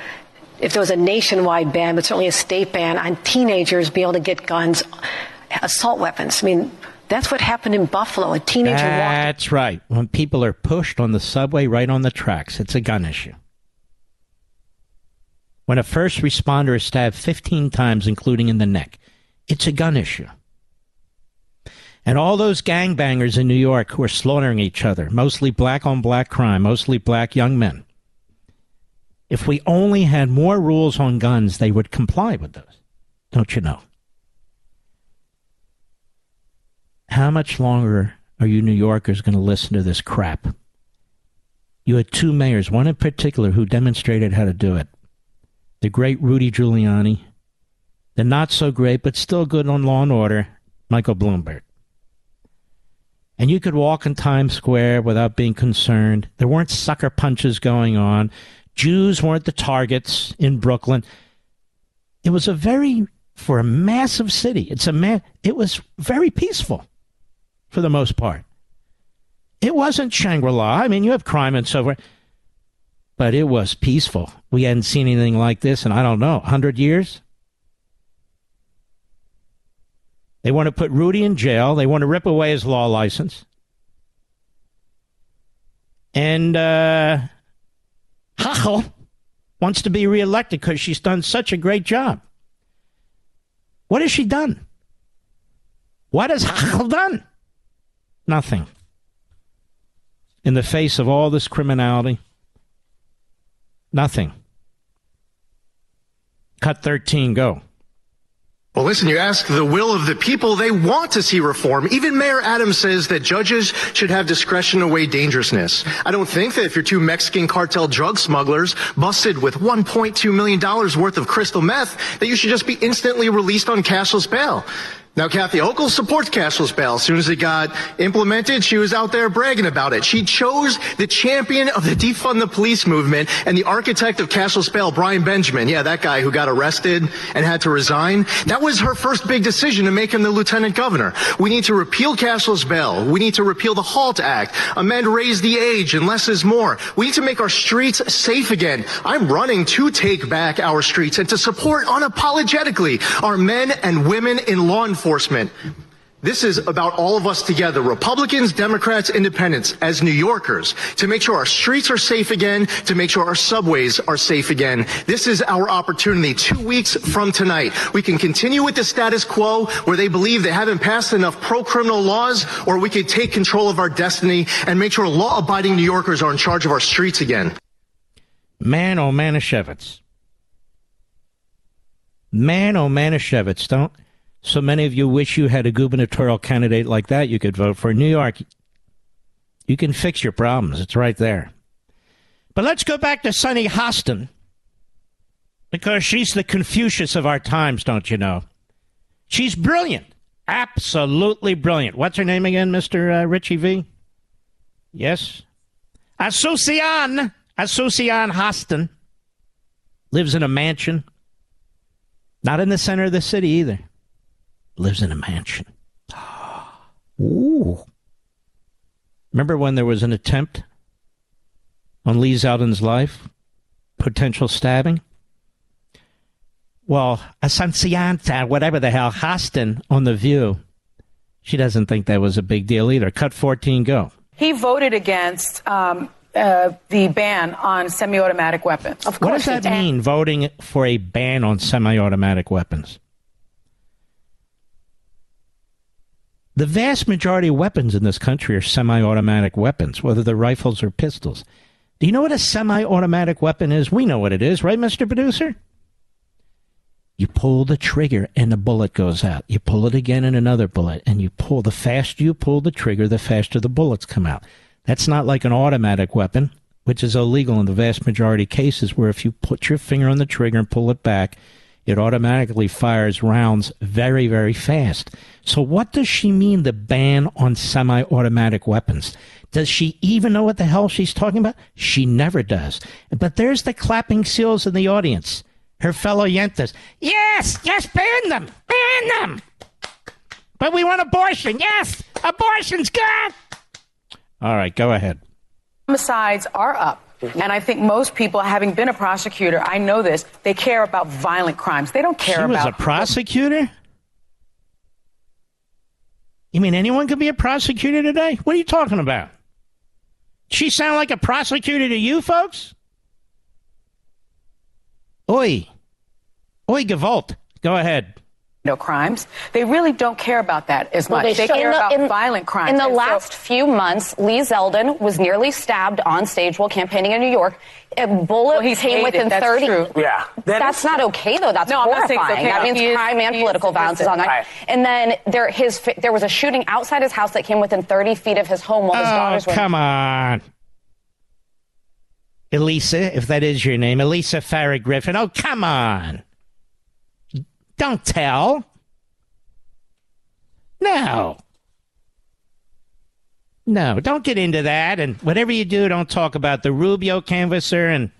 if there was a nationwide ban, but certainly a state ban on teenagers being able to get guns, assault weapons. I mean, that's what happened in Buffalo. A teenager That's walked. right. When people are pushed on the subway right on the tracks, it's a gun issue. When a first responder is stabbed 15 times, including in the neck, it's a gun issue. And all those gangbangers in New York who are slaughtering each other, mostly black on black crime, mostly black young men. If we only had more rules on guns, they would comply with those. Don't you know? How much longer are you New Yorkers going to listen to this crap? You had two mayors, one in particular, who demonstrated how to do it. The great Rudy Giuliani, the not so great but still good on law and order, Michael Bloomberg. And you could walk in Times Square without being concerned. There weren't sucker punches going on. Jews weren't the targets in Brooklyn. It was a very, for a massive city, it's a ma- it was very peaceful for the most part. It wasn't Shangri La. I mean, you have crime and so forth, but it was peaceful. We hadn't seen anything like this in, I don't know, 100 years? They want to put Rudy in jail. They want to rip away his law license. And uh, Hochul wants to be reelected because she's done such a great job. What has she done? What has Hochul done? Nothing. In the face of all this criminality, nothing. Cut 13, go. Well, listen, you ask the will of the people, they want to see reform. Even Mayor Adams says that judges should have discretion to weigh dangerousness. I don't think that if you're two Mexican cartel drug smugglers busted with $1.2 million worth of crystal meth, that you should just be instantly released on cashless bail. Now, Kathy Hochul supports cashless bail. As soon as it got implemented, she was out there bragging about it. She chose the champion of the defund the police movement and the architect of cashless bail, Brian Benjamin. Yeah, that guy who got arrested and had to resign. That was her first big decision to make him the lieutenant governor. We need to repeal cashless bail. We need to repeal the HALT Act, amend raise the age, and less is more. We need to make our streets safe again. I'm running to take back our streets and to support unapologetically our men and women in law enforcement. This is about all of us together, Republicans, Democrats, Independents, as New Yorkers, to make sure our streets are safe again, to make sure our subways are safe again. This is our opportunity. Two weeks from tonight, we can continue with the status quo where they believe they haven't passed enough pro-criminal laws, or we could take control of our destiny and make sure law-abiding New Yorkers are in charge of our streets again. Man, oh, Manischewitz. Man, oh, Manischewitz. Don't so many of you wish you had a gubernatorial candidate like that you could vote for. New York, you can fix your problems. It's right there. But let's go back to Sunny Hostin because she's the Confucius of our times, don't you know? She's brilliant. Absolutely brilliant. What's her name again, Mr. Uh, Richie V? Yes? Asuncion. Asuncion Hostin lives in a mansion. Not in the center of the city either lives in a mansion. Ooh. Remember when there was an attempt on Lee Zeldin's life? Potential stabbing? Well, Asuncion, whatever the hell, Hostin on The View, she doesn't think that was a big deal either. Cut 14, go. He voted against um, uh, the ban on semi automatic weapons. Of course what does that mean, voting for a ban on semi automatic weapons? The vast majority of weapons in this country are semi automatic weapons, whether they're rifles or pistols. Do you know what a semi automatic weapon is? We know what it is, right, Mr. Producer? You pull the trigger and the bullet goes out. You pull it again and another bullet, and you pull. The faster you pull the trigger, the faster the bullets come out. That's not like an automatic weapon, which is illegal in the vast majority of cases, where if you put your finger on the trigger and pull it back, it automatically fires rounds very, very fast. So, what does she mean, the ban on semi automatic weapons? Does she even know what the hell she's talking about? She never does. But there's the clapping seals in the audience, her fellow Yentas. Yes, yes, ban them, ban them. But we want abortion. Yes, abortion's good. All right, go ahead. Homicides are up. And I think most people, having been a prosecutor, I know this, they care about violent crimes. They don't care she about. She was a prosecutor? You mean anyone could be a prosecutor today? What are you talking about? She sound like a prosecutor to you folks? Oi. Oi, Gevalt. Go ahead no crimes. They really don't care about that as much. Well, they, they care the, about in, violent crimes. In the and last so, few months, Lee Zeldin was nearly stabbed on stage while campaigning in New York. A bullet well, came within That's 30. True. Yeah. That that's not okay, though. That's no, horrifying. Okay. That means is, crime and political violence is on that. Right. And then there, his, there was a shooting outside his house that came within 30 feet of his home while his oh, daughters were. come on. Alyssa, if that is your name, Alyssa Farah Griffin. Oh, come on. Don't tell. No. No, don't get into that. And whatever you do, don't talk about the Rubio canvasser and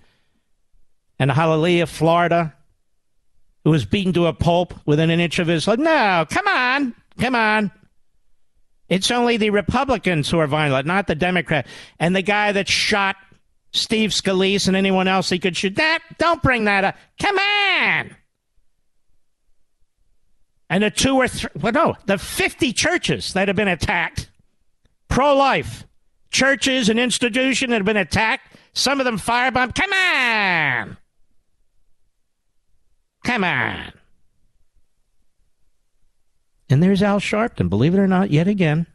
and Hialeah, Florida, who was beaten to a pulp within an inch of his life. No, come on, come on. It's only the Republicans who are violent, not the Democrat. And the guy that shot Steve Scalise and anyone else he could shoot. That don't bring that up. Come on and the two or three, well, no, the 50 churches that have been attacked, pro life churches and institutions that have been attacked, some of them firebombed. Come on! Come on. And there's Al Sharpton, believe it or not, yet again,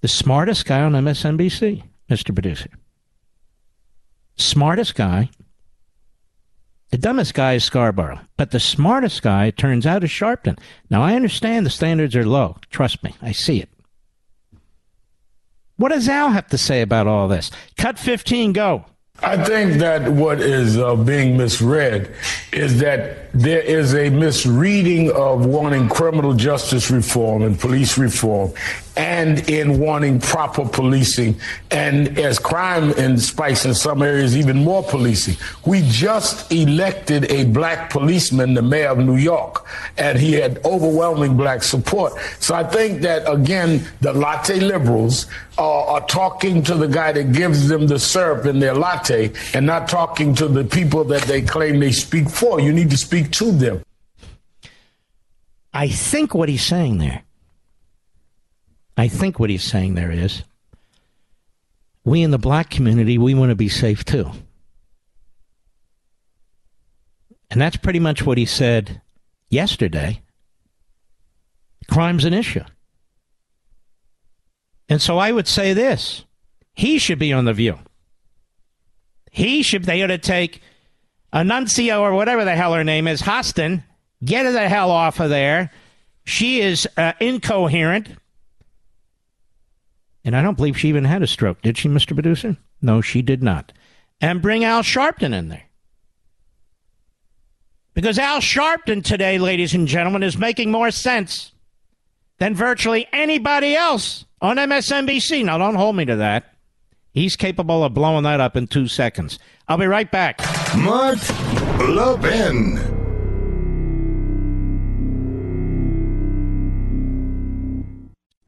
the smartest guy on MSNBC, Mr. Producer. Smartest guy the dumbest guy is Scarborough, but the smartest guy turns out is Sharpton. Now, I understand the standards are low. Trust me, I see it. What does Al have to say about all this? Cut 15, go. I think that what is uh, being misread is that there is a misreading of wanting criminal justice reform and police reform and in wanting proper policing. And as crime and spikes in some areas even more policing. We just elected a black policeman the mayor of new york and he had overwhelming black support. So i think that again the latte liberals uh, are talking to the guy that gives them the syrup in their latte and not talking to the people that they claim they speak for you need to speak to them i think what he's saying there I think what he's saying there is we in the black community, we want to be safe too. And that's pretty much what he said yesterday. Crime's an issue. And so I would say this he should be on The View. He should, they ought to take Anuncio or whatever the hell her name is, Hostin, get her the hell off of there. She is uh, incoherent. And I don't believe she even had a stroke. Did she, Mr. Producer? No, she did not. And bring Al Sharpton in there. Because Al Sharpton today, ladies and gentlemen, is making more sense than virtually anybody else on MSNBC. Now, don't hold me to that. He's capable of blowing that up in two seconds. I'll be right back. Mark Levin.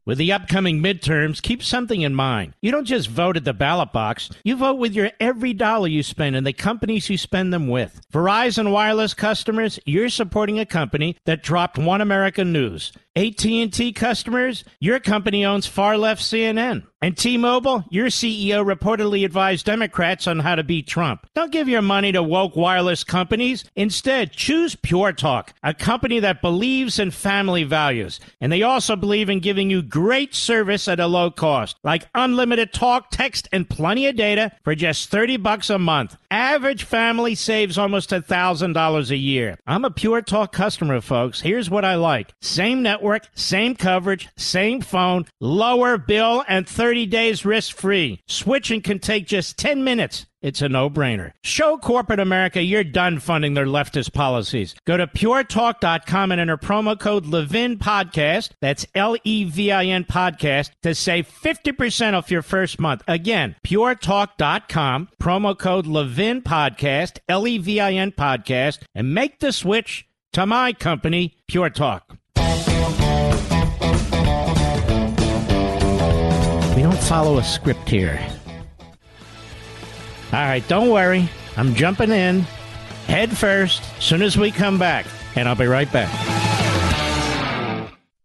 With the upcoming midterms, keep something in mind. You don't just vote at the ballot box, you vote with your every dollar you spend and the companies you spend them with. Verizon Wireless customers, you're supporting a company that dropped One American News. AT&T customers, your company owns far left CNN. And T-Mobile, your CEO reportedly advised Democrats on how to beat Trump. Don't give your money to woke wireless companies. Instead, choose Pure Talk, a company that believes in family values. And they also believe in giving you great service at a low cost, like unlimited talk, text, and plenty of data for just 30 bucks a month. Average family saves almost $1,000 a year. I'm a Pure Talk customer, folks. Here's what I like. Same network same coverage, same phone, lower bill, and 30 days risk free. Switching can take just 10 minutes. It's a no brainer. Show corporate America you're done funding their leftist policies. Go to puretalk.com and enter promo code Levin Podcast. That's L E V I N Podcast to save 50% off your first month. Again, puretalk.com, promo code Levin Podcast, L E V I N Podcast, and make the switch to my company, Pure Talk. We don't follow a script here. All right, don't worry. I'm jumping in head first soon as we come back, and I'll be right back.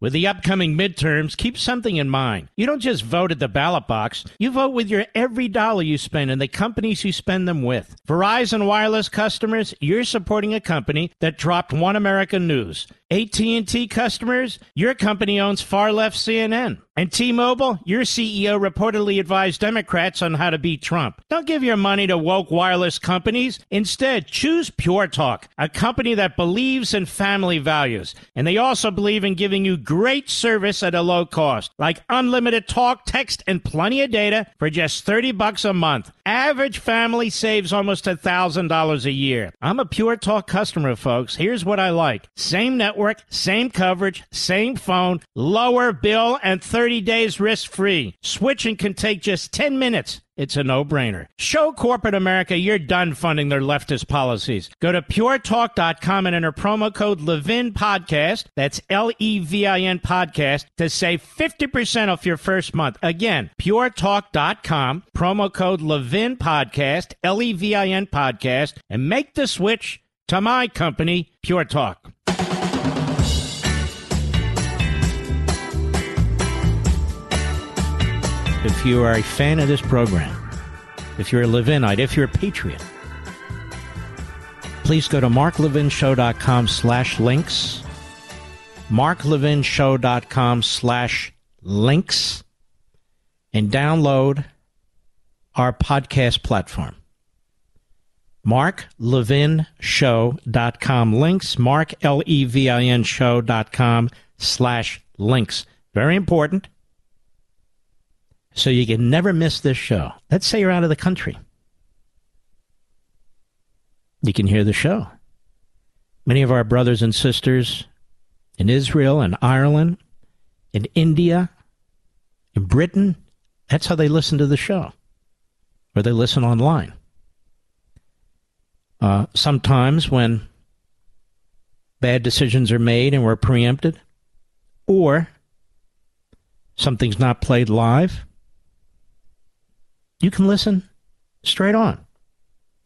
With the upcoming midterms, keep something in mind. You don't just vote at the ballot box, you vote with your every dollar you spend and the companies you spend them with. Verizon Wireless customers, you're supporting a company that dropped One American News. AT&T customers, your company owns far left CNN. And T-Mobile, your CEO reportedly advised Democrats on how to beat Trump. Don't give your money to woke wireless companies. Instead, choose Pure Talk, a company that believes in family values. And they also believe in giving you great service at a low cost, like unlimited talk, text, and plenty of data for just 30 bucks a month. Average family saves almost $1,000 a year. I'm a Pure Talk customer, folks. Here's what I like. Same network, same coverage, same phone, lower bill, and 30 30 days risk free. Switching can take just 10 minutes. It's a no brainer. Show corporate America you're done funding their leftist policies. Go to puretalk.com and enter promo code Levin Podcast. That's L E V I N Podcast to save 50% off your first month. Again, puretalk.com, promo code Levin Podcast, L E V I N Podcast, and make the switch to my company, Pure Talk. If you are a fan of this program, if you're a Levinite, if you're a patriot, please go to marklevinshow.com slash links, marklevinshow.com slash links, and download our podcast platform. marklevinshow.com links, mark, L-E-V-I-N show.com slash links. Very important so you can never miss this show. Let's say you're out of the country. You can hear the show. Many of our brothers and sisters in Israel and Ireland, in India, in Britain, that's how they listen to the show, or they listen online. Uh, sometimes when bad decisions are made and we're preempted, or something's not played live, you can listen straight on.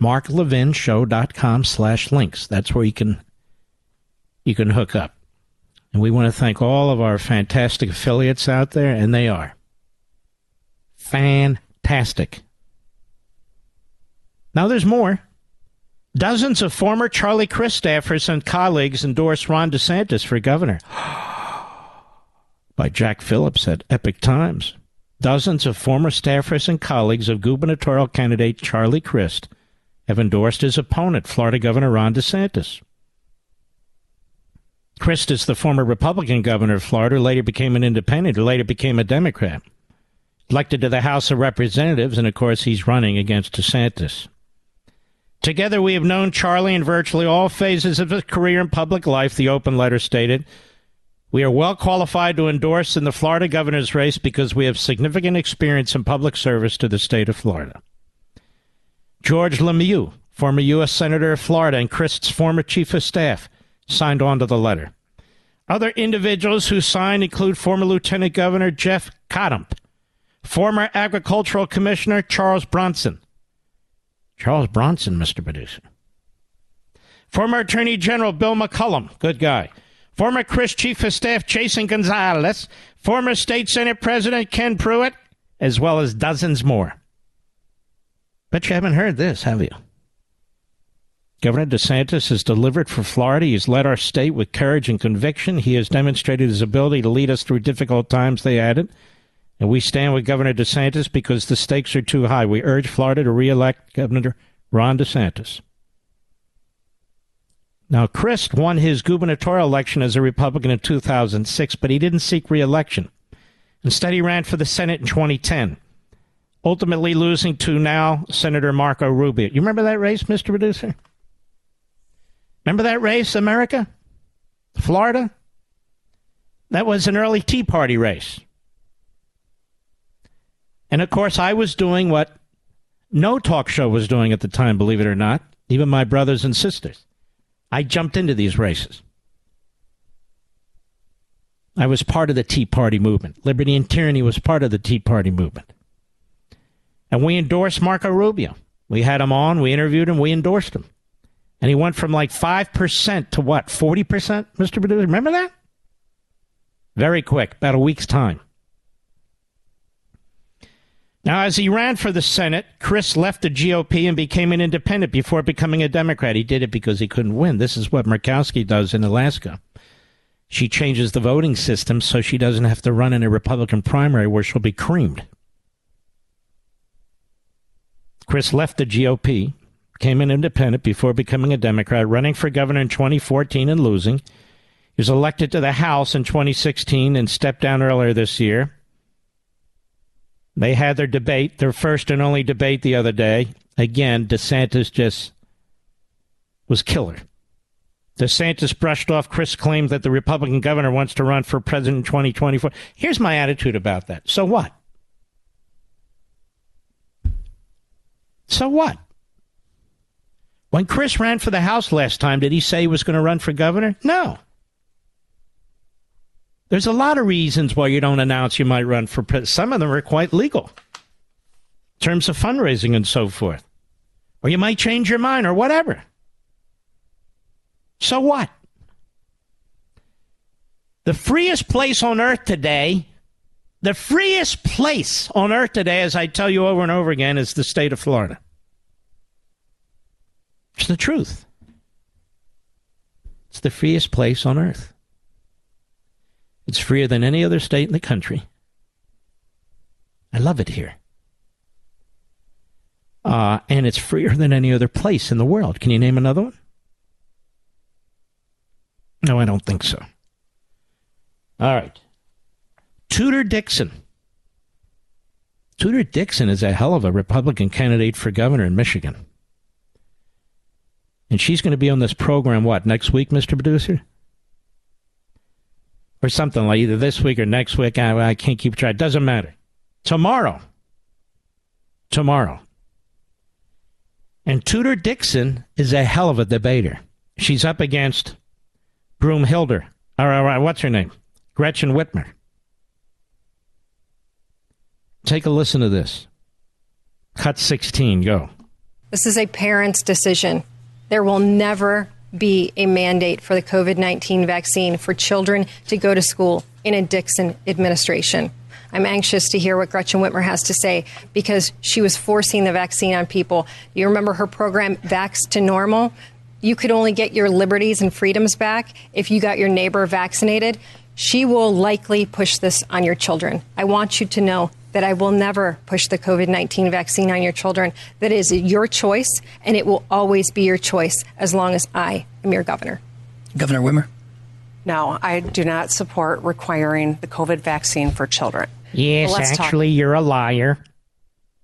marklevinshow.com slash links. That's where you can you can hook up. And we want to thank all of our fantastic affiliates out there, and they are fantastic. Now, there's more. Dozens of former Charlie Crist staffers and colleagues endorsed Ron DeSantis for governor. By Jack Phillips at Epoch Times. Dozens of former staffers and colleagues of gubernatorial candidate Charlie Crist have endorsed his opponent, Florida Governor Ron DeSantis. Crist is the former Republican governor of Florida, who later became an independent, who later became a Democrat. Elected to the House of Representatives, and of course, he's running against DeSantis. Together, we have known Charlie in virtually all phases of his career in public life, the open letter stated. We are well qualified to endorse in the Florida governor's race because we have significant experience in public service to the state of Florida. George Lemieux, former U.S. Senator of Florida and Crist's former chief of staff, signed on to the letter. Other individuals who signed include former Lieutenant Governor Jeff Kottkamp, former Agricultural Commissioner Charles Bronson, Charles Bronson, Mr. Producer. Former Attorney General Bill McCollum, good guy. Former Crist Chief of Staff Jason Gonzalez. Former State Senate President Ken Pruitt, as well as dozens more. Bet you haven't heard this, have you? Governor DeSantis has delivered for Florida. He's led our state with courage and conviction. He has demonstrated his ability to lead us through difficult times, they added. And we stand with Governor DeSantis because the stakes are too high. We urge Florida to reelect Governor Ron DeSantis. Now, Crist won his gubernatorial election as a Republican in 2006, but he didn't seek reelection. Instead, he ran for the Senate in 2010, ultimately losing to now Senator Marco Rubio. You remember that race, Mr. Producer? Remember that race, America? Florida? That was an early Tea Party race. And of course, I was doing what no talk show was doing at the time, believe it or not, even my brothers and sisters. I jumped into these races. I was part of the Tea Party movement. Liberty and Tyranny was part of the Tea Party movement. And we endorsed Marco Rubio. We had him on, we interviewed him, we endorsed him. And he went from like 5% to what, 40%, Mr. Producer? Remember that? Very quick, about a week's time. Now, as he ran for the Senate, Crist left the GOP and became an independent before becoming a Democrat. He did it because he couldn't win. This is what Murkowski does in Alaska. She changes the voting system so she doesn't have to run in a Republican primary where she'll be creamed. Crist left the GOP, became an independent before becoming a Democrat, running for governor in 2014 and losing. He was elected to the House in 2016 and stepped down earlier this year. They had their debate, their first and only debate the other day. Again, DeSantis just was killer. DeSantis brushed off Crist' claim that the Republican governor wants to run for president in 2024. Here's my attitude about that. So what? So what? When Chris ran for the House last time, did he say he was going to run for governor? No. There's a lot of reasons why you don't announce you might run for president. Some of them are quite legal in terms of fundraising and so forth. Or you might change your mind or whatever. So what? The freest place on earth today, the freest place on earth today, as I tell you over and over again, is the state of Florida. It's the truth. It's the freest place on earth. It's freer than any other state in the country. I love it here. Uh, and it's freer than any other place in the world. Can you name another one? No, I don't think so. All right. Tudor Dixon. Tudor Dixon is a hell of a Republican candidate for governor in Michigan. And she's going to be on this program, what, next week, Mr. Producer? Or something like either this week or next week. I, I can't keep track. Doesn't matter. Tomorrow. Tomorrow. And Tudor Dixon is a hell of a debater. She's up against Broomhilder. Or, or what's her name? Gretchen Whitmer. Take a listen to this. Cut 16, go. This is a parent's decision. There will never be a mandate for the COVID 19 vaccine for children to go to school in a Dixon administration. I'm anxious to hear what Gretchen Whitmer has to say because she was forcing the vaccine on people. You remember her program, Vax to Normal? You could only get your liberties and freedoms back if you got your neighbor vaccinated. She will likely push this on your children. I want you to know that I will never push the COVID 19 vaccine on your children. That is your choice, and it will always be your choice as long as I am your governor. Governor Whitmer? No, I do not support requiring the COVID vaccine for children. Yes, Well, let's talk- actually, you're a liar.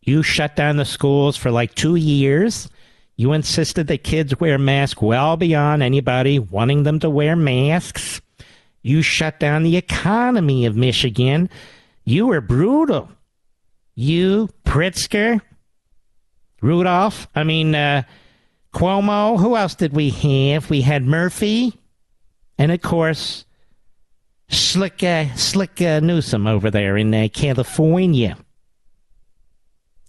You shut down the schools for like two years. You insisted that kids wear masks well beyond anybody wanting them to wear masks. You shut down the economy of Michigan. You were brutal. You, Pritzker, Rudolph, I mean, uh, Cuomo. Who else did we have? We had Murphy. And of course, Slick, uh, Slick uh, Newsom over there in uh, California.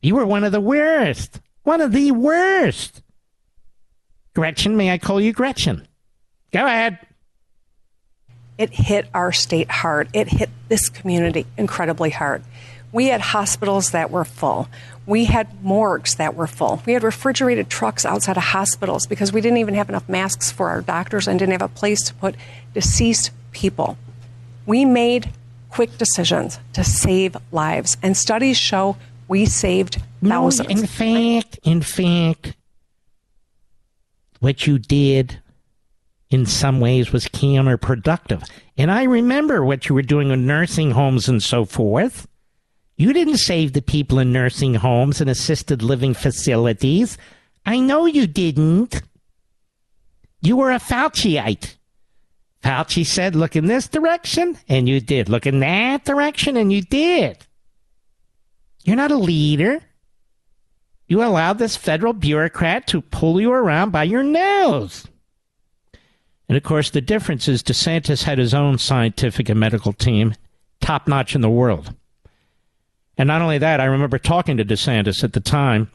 You were one of the worst. One of the worst. Gretchen, may I call you Gretchen? Go ahead. It hit our state hard. It hit this community incredibly hard. We had hospitals that were full. We had morgues that were full. We had refrigerated trucks outside of hospitals because we didn't even have enough masks for our doctors and didn't have a place to put deceased people. We made quick decisions to save lives, and studies show we saved No, thousands. in fact, in fact, what you did in some ways was counterproductive. And I remember what you were doing in nursing homes and so forth. You didn't save the people in nursing homes and assisted living facilities. I know you didn't. You were a Fauciite. Fauci said, look in this direction, and you did. Look in that direction, and you did. You're not a leader. You allowed this federal bureaucrat to pull you around by your nose. And of course, the difference is DeSantis had his own scientific and medical team, top notch in the world. And not only that, I remember talking to DeSantis at the time.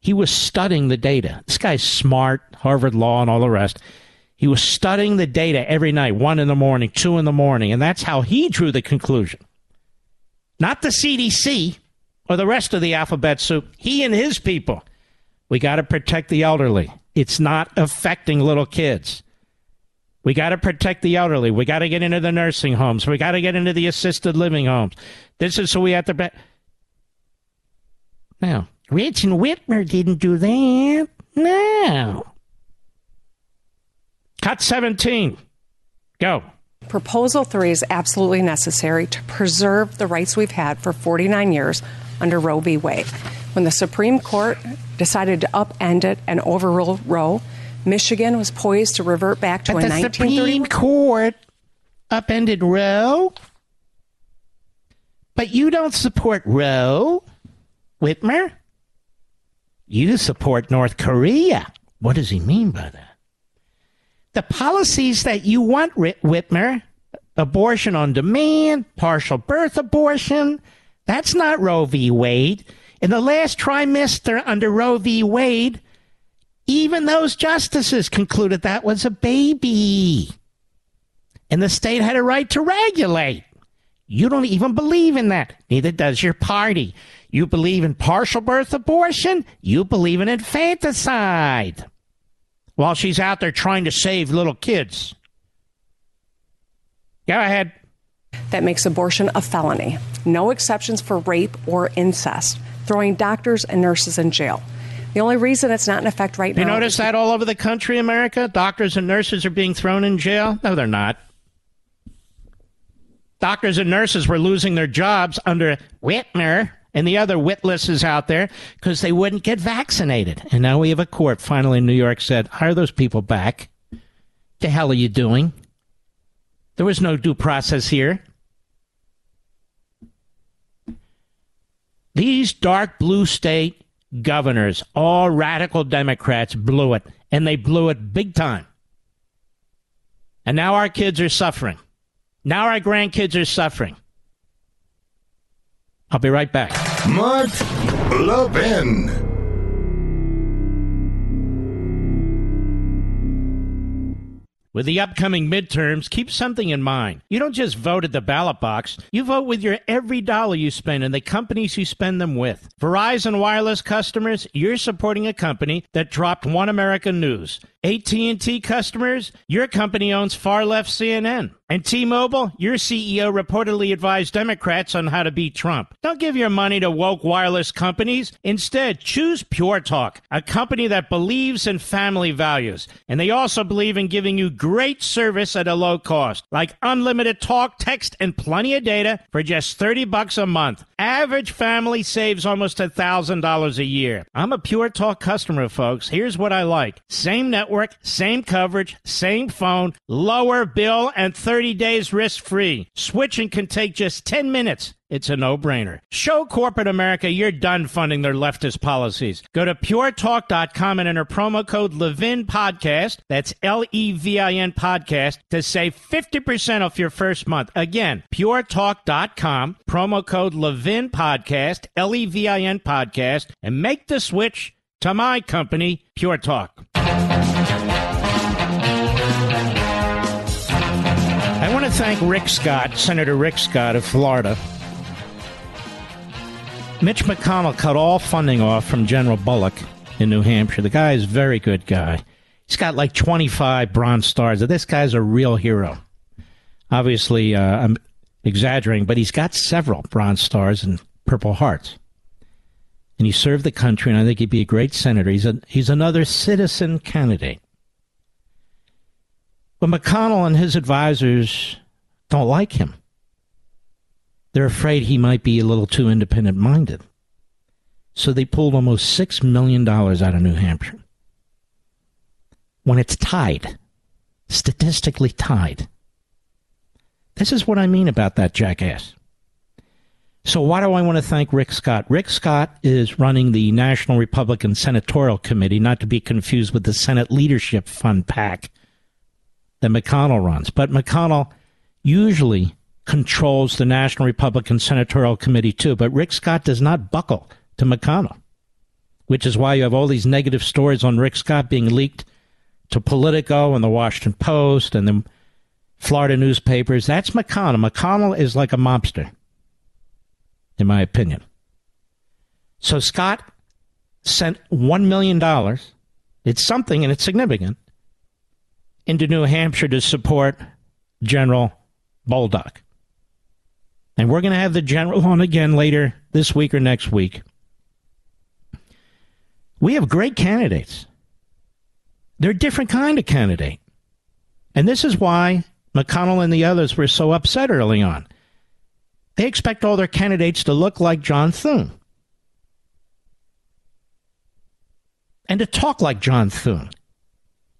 He was studying the data. This guy's smart, Harvard Law, and all the rest. He was studying the data every night, one in the morning, two in the morning, and that's how he drew the conclusion. Not the CDC or the rest of the alphabet soup. He and his people. We got to protect the elderly. It's not affecting little kids. We got to protect the elderly. We got to get into the nursing homes. We got to get into the assisted living homes. This is so we have to. Be- now, Gretchen Whitmer didn't do that. No. Cut 17. Go. Proposal 3 is absolutely necessary to preserve the rights we've had for 49 years under Roe v. Wade. When the Supreme Court decided to upend it and overrule Roe, Michigan was poised to revert back to But a the 1931 Supreme Court upended Roe. But you don't support Roe, Whitmer. You support North Korea. What does he mean by that? The policies that you want, Whitmer, abortion on demand, partial birth abortion, that's not Roe v. Wade. In the last trimester under Roe v. Wade, even those justices concluded that was a baby. And the state had a right to regulate. You don't even believe in that. Neither does your party. You believe in partial birth abortion. You believe in infanticide. While she's out there trying to save little kids. Go ahead. that makes abortion a felony. No exceptions for rape or incest, throwing doctors and nurses in jail. The only reason it's not in effect right You now. You notice that all over the country, America? Doctors and nurses are being thrown in jail? No, they're not. Doctors and nurses were losing their jobs under Whitmer and the other Whitlisses out there because they wouldn't get vaccinated. And now we have a court finally in New York said, hire those people back. The hell are you doing? There was no due process here. These dark blue state governors, all radical Democrats, blew it, and they blew it big time. And now our kids are suffering. Now our grandkids are suffering. I'll be right back. Mark Levin. With the upcoming midterms, keep something in mind. You don't just vote at the ballot box, you vote with your every dollar you spend and the companies you spend them with. Verizon Wireless customers, you're supporting a company that dropped One American News. AT&T customers, your company owns far left CNN. And T-Mobile, your CEO reportedly advised Democrats on how to beat Trump. Don't give your money to woke wireless companies. Instead, choose Pure Talk, a company that believes in family values. And they also believe in giving you great service at a low cost, like unlimited talk, text, and plenty of data for just 30 bucks a month. Average family saves almost $1,000 a year. I'm a Pure Talk customer, folks. Here's what I like. Same network, same coverage, same phone, lower bill, and 30 days risk free. Switching can take just 10 minutes. It's a no brainer. Show corporate America you're done funding their leftist policies. Go to puretalk.com and enter promo code Levin Podcast. That's L E V I N Podcast to save 50% off your first month. Again, puretalk.com, promo code Levin Podcast, L E V I N Podcast, and make the switch to my company, Pure Talk. Thank Rick Scott, Senator Rick Scott of Florida. Mitch McConnell cut all funding off from General Bolduc in New Hampshire. The guy is a very good guy. He's got like 25 Bronze Stars. This guy's a real hero. Obviously, uh, I'm exaggerating, but he's got several Bronze Stars and Purple Hearts. And he served the country, and I think he'd be a great senator. He's, a, he's another citizen candidate. But McConnell and his advisors don't like him. They're afraid he might be a little too independent minded. So they pulled almost $6 million out of New Hampshire. When it's tied, statistically tied. This is what I mean about that jackass. So, why do I want to thank Rick Scott? Rick Scott is running the National Republican Senatorial Committee, not to be confused with the Senate Leadership Fund PAC that McConnell runs. But McConnell usually controls the National Republican Senatorial Committee too. But Rick Scott does not buckle to McConnell, which is why you have all these negative stories on Rick Scott being leaked to Politico and the Washington Post and the Florida newspapers. That's McConnell. McConnell is like a mobster, in my opinion. So Scott sent $1 million. It's something and it's significant into New Hampshire to support General Bolduc. And we're going to have the general on again later this week or next week. We have great candidates. They're a different kind of candidate. And this is why McConnell and the others were so upset early on. They expect all their candidates to look like John Thune and to talk like John Thune.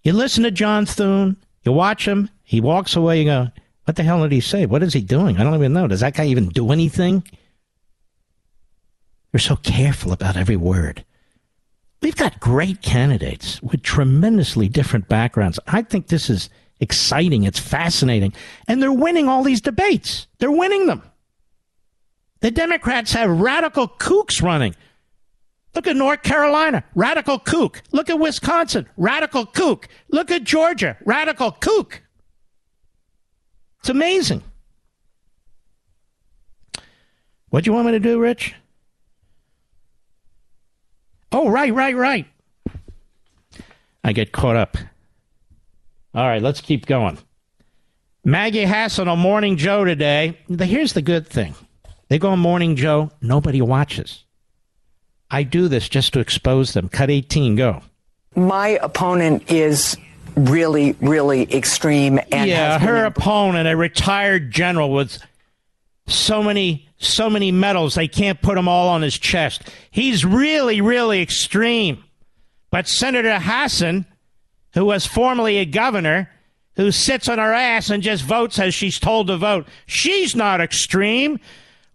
You listen to John Thune, you watch him, he walks away, you go, what the hell did he say? What is he doing? I don't even know. Does that guy even do anything? They're so careful about every word. We've got great candidates with tremendously different backgrounds. I think this is exciting. It's fascinating. And they're winning all these debates. They're winning them. The Democrats have radical kooks running. Look at North Carolina, radical kook. Look at Wisconsin, radical kook. Look at Georgia, radical kook. It's amazing. What do you want me to do, Rich? Oh, right, right, right. I get caught up. All right, let's keep going. Maggie Hassan on Morning Joe today. Here's the good thing they go on Morning Joe, nobody watches. I do this just to expose them. Cut 18, go. My opponent is really, really extreme. And yeah, her opponent, a retired general with so many, so many medals, they can't put them all on his chest. He's really, really extreme. But Senator Hassan, who was formerly a governor, who sits on her ass and just votes as she's told to vote, she's not extreme.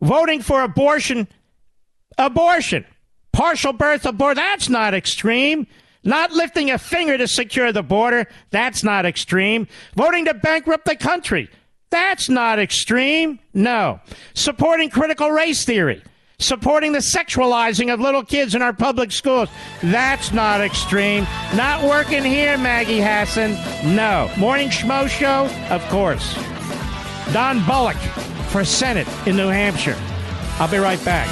Voting for abortion, abortion, partial birth abortion, that's not extreme. Not lifting a finger to secure the border, that's not extreme. Voting to bankrupt the country, that's not extreme. No. Supporting critical race theory, supporting the sexualizing of little kids in our public schools. That's not extreme. Not working here, Maggie Hassan. No. Morning Schmo Show? Of course. Don Bolduc for Senate in New Hampshire. I'll be right back.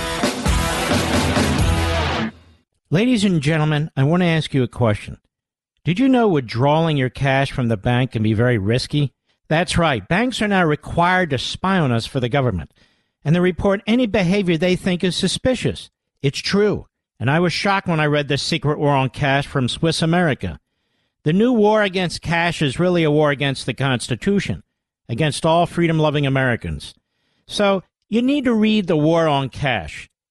Ladies and gentlemen, I want to ask you a question. Did you know withdrawing your cash from the bank can be very risky? That's right. Banks are now required to spy on us for the government and they report any behavior they think is suspicious. It's true. And I was shocked when I read The Secret War on Cash from Swiss America. The new war against cash is really a war against the Constitution, against all freedom loving Americans. So you need to read The War on Cash.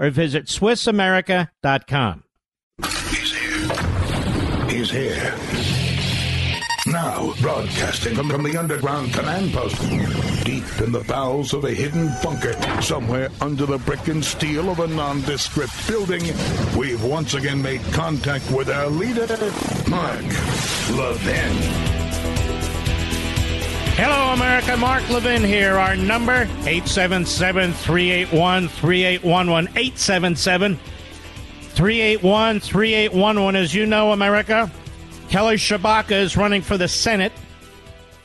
or visit SwissAmerica.com. He's here. He's here. Now, broadcasting from, from the underground command post, deep in the bowels of a hidden bunker, somewhere under the brick and steel of a nondescript building, we've once again made contact with our leader, Mark Levin. Hello, America. Mark Levin here. Our number, 877-381-3811. 877-381-3811. As you know, America, Kelly Tshibaka is running for the Senate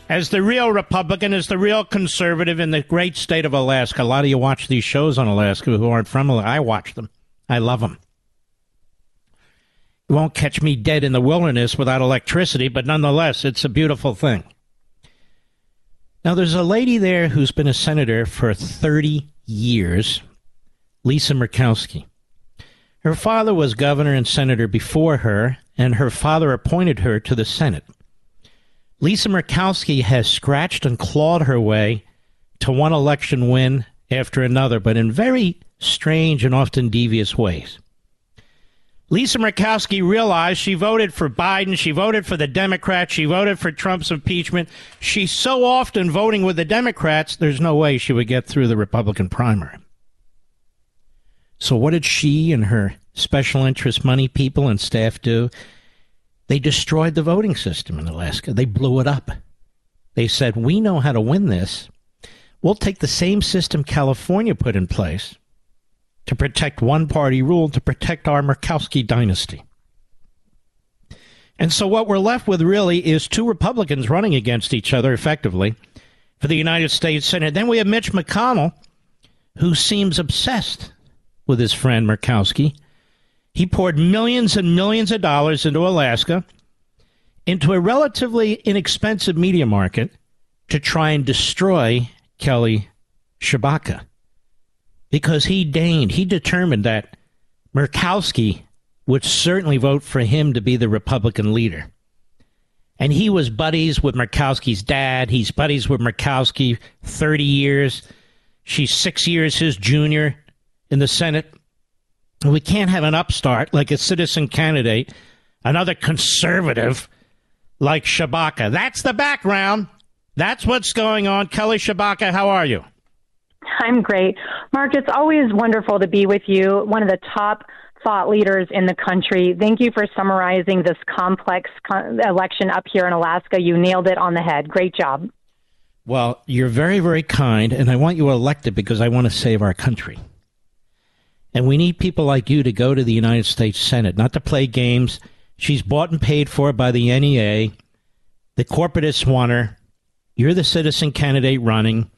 as the real Republican, as the real conservative in the great state of Alaska. A lot of you watch these shows on Alaska who aren't from Alaska. I watch them. I love them. You won't catch me dead in the wilderness without electricity, but nonetheless, it's a beautiful thing. Now, there's a lady there who's been a senator for 30 years, Lisa Murkowski. Her father was governor and senator before her, and her father appointed her to the Senate. Lisa Murkowski has scratched and clawed her way to one election win after another, but in very strange and often devious ways. Lisa Murkowski realized she voted for Biden, she voted for the Democrats, she voted for Trump's impeachment. She's so often voting with the Democrats, there's no way she would get through the Republican primary. So, what did she and her special interest money people and staff do? They destroyed the voting system in Alaska. They blew it up. They said, We know how to win this. We'll take the same system California put in place to protect one party rule, to protect our Murkowski dynasty. And so, what we're left with really is two Republicans running against each other effectively for the United States Senate. Then we have Mitch McConnell, who seems obsessed with his friend Murkowski. He poured millions and millions of dollars into Alaska, into a relatively inexpensive media market to try and destroy Kelly Tshibaka. Because he deigned, he determined that Murkowski would certainly vote for him to be the Republican leader. And he was buddies with Murkowski's dad. He's buddies with Murkowski 30 years. She's six years his junior in the Senate. We can't have an upstart like a citizen candidate, another conservative like Tshibaka. That's the background. That's what's going on. Kelly Tshibaka, how are you? I'm great. Mark, it's always wonderful to be with you, one of the top thought leaders in the country. Thank you for summarizing this complex election up here in Alaska. You nailed it on the head. Great job. Well, you're very, very kind, and I want you elected because I want to save our country. And we need people like you to go to the United States Senate, not to play games. She's bought and paid for by the NEA. The corporatists want her. You're the citizen candidate running.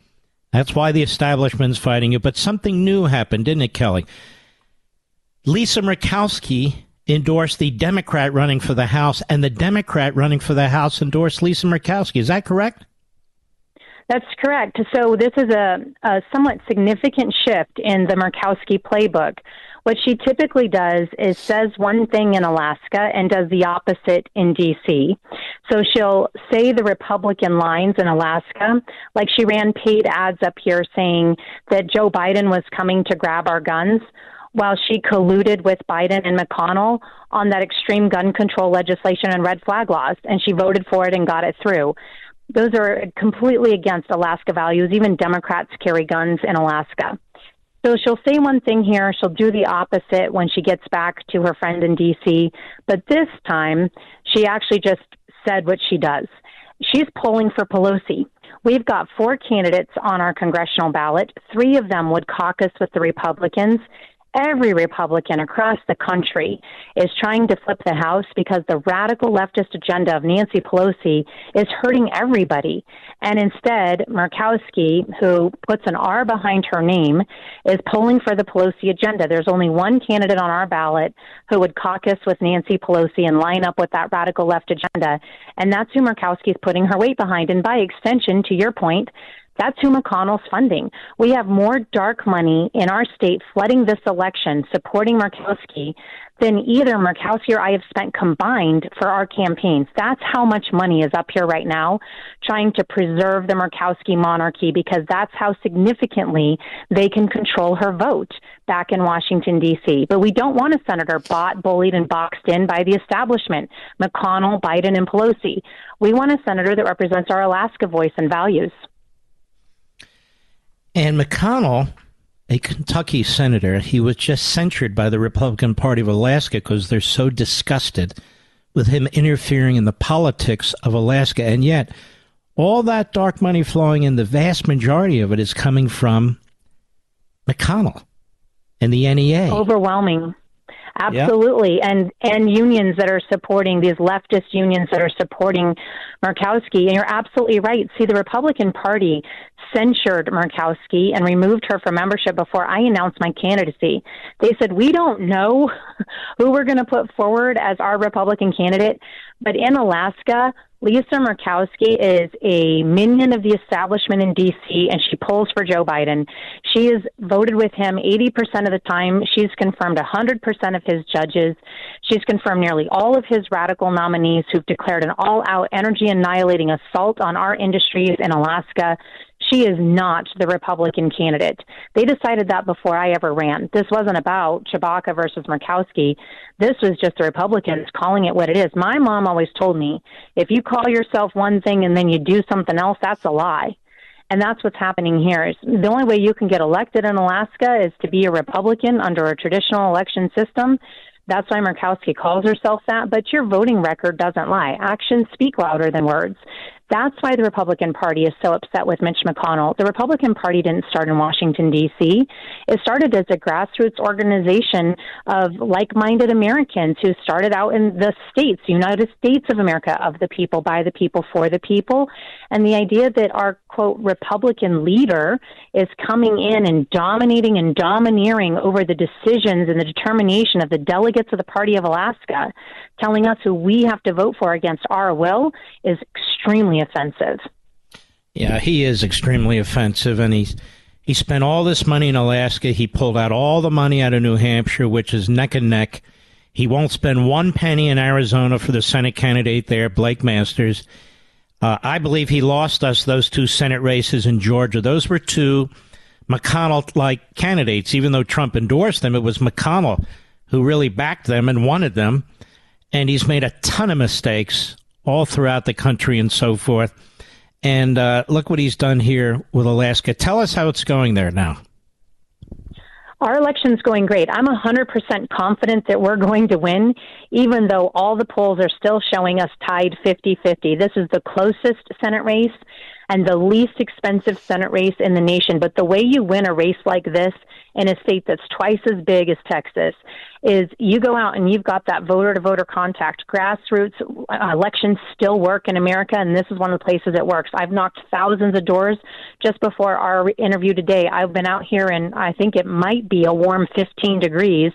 That's why the establishment's fighting you. But something new happened, didn't it, Kelly? Lisa Murkowski endorsed the Democrat running for the House, and the Democrat running for the House endorsed Lisa Murkowski. Is that correct? That's correct. So this is a, a somewhat significant shift in the Murkowski playbook. What she typically does is says one thing in Alaska and does the opposite in D.C. So she'll say the Republican lines in Alaska, like she ran paid ads up here saying that Joe Biden was coming to grab our guns. while she colluded with Biden and McConnell on that extreme gun control legislation and red flag laws, and she voted for it and got it through. Those are completely against Alaska values. Even Democrats carry guns in Alaska. So she'll say one thing here, she'll do the opposite when she gets back to her friend in D.C. But this time, she actually just said what she does. She's polling for Pelosi. We've got four candidates on our congressional ballot. Three of them would caucus with the Republicans, every Republican across the country is trying to flip the House because the radical leftist agenda of Nancy Pelosi is hurting everybody. And instead, Murkowski, who puts an R behind her name, is polling for the Pelosi agenda. There's only one candidate on our ballot who would caucus with Nancy Pelosi and line up with that radical left agenda. And that's who Murkowski is putting her weight behind. And by extension, to your point, that's who McConnell's funding. We have more dark money in our state flooding this election, supporting Murkowski, than either Murkowski or I have spent combined for our campaigns. That's how much money is up here right now, trying to preserve the Murkowski monarchy because that's how significantly they can control her vote back in Washington, D.C. But we don't want a senator bought, bullied, and boxed in by the establishment McConnell, Biden, and Pelosi. We want a senator that represents our Alaska voice and values. And McConnell, a Kentucky senator, he was just censured by the Republican Party of Alaska because they're so disgusted with him interfering in the politics of Alaska. And yet, all that dark money flowing in, the vast majority of it is coming from McConnell and the NEA. Overwhelming. Absolutely. Yep. And and unions that are supporting these leftist unions that are supporting Murkowski. And you're absolutely right. See, the Republican Party censured Murkowski and removed her from membership before I announced my candidacy. They said, We don't know who we're going to put forward as our Republican candidate, but in Alaska, Lisa Murkowski is a minion of the establishment in D.C., and she polls for Joe Biden. She has voted with him 80% of the time. She's confirmed 100% of his judges. She's confirmed nearly all of his radical nominees who've declared an all out energy annihilating assault on our industries in Alaska. She is not the Republican candidate. They decided that before I ever ran. This wasn't about Tshibaka versus Murkowski. This was just the Republicans calling it what it is. My mom always told me if you call yourself one thing and then you do something else, that's a lie. And that's what's happening here. The only way you can get elected in Alaska is to be a Republican under a traditional election system. That's why Murkowski calls herself that, but your voting record doesn't lie. Actions speak louder than words. That's why the Republican Party is so upset with Mitch McConnell. The Republican Party didn't start in Washington, D.C., it started as a grassroots organization of like minded Americans who started out in the states, United States of America, of the people, by the people, for the people. And the idea that our, quote, Republican leader is coming in and dominating and domineering over the decisions and the determination of the delegates of the Party of Alaska, telling us who we have to vote for against our will, is extremely offensive. Yeah, he is extremely offensive, and he's he spent all this money in Alaska. He pulled out all the money out of New Hampshire, which is neck and neck. He won't spend one penny in Arizona for the Senate candidate there, Blake Masters. Uh, I believe he lost us those two Senate races in Georgia. Those were two McConnell like candidates. Even though Trump endorsed them, it was McConnell who really backed them and wanted them. And he's made a ton of mistakes all throughout the country and so forth. And uh, look what he's done here with Alaska. Tell us how it's going there now. Our election's going great. I'm 100% confident that we're going to win, even though all the polls are still showing us tied 50 50. This is the closest Senate race and the least expensive Senate race in the nation. But the way you win a race like this in a state that's twice as big as Texas is you go out and you've got that voter to voter contact. Grassroots uh, elections still work in America, and this is one of the places it works. I've knocked thousands of doors just before our interview today. I've been out here, and I think it might be a warm 15 degrees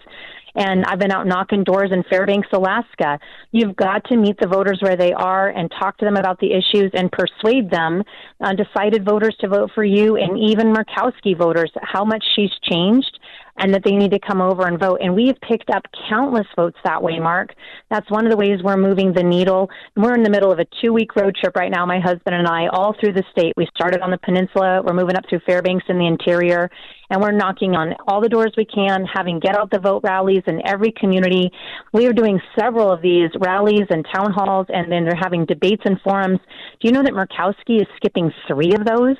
and I've been out knocking doors in Fairbanks, Alaska. You've got to meet the voters where they are and talk to them about the issues and persuade them, uh, undecided voters to vote for you, and even Murkowski voters, how much she's changed and that they need to come over and vote. And we have picked up countless votes that way, Mark. That's one of the ways we're moving the needle. We're in the middle of a two week road trip right now, my husband and I, all through the state. We started on the peninsula, we're moving up through Fairbanks in the interior, and we're knocking on all the doors we can, having get out the vote rallies in every community. We are doing several of these rallies and town halls, and then they're having debates and forums. Do you know that Murkowski is skipping three of those?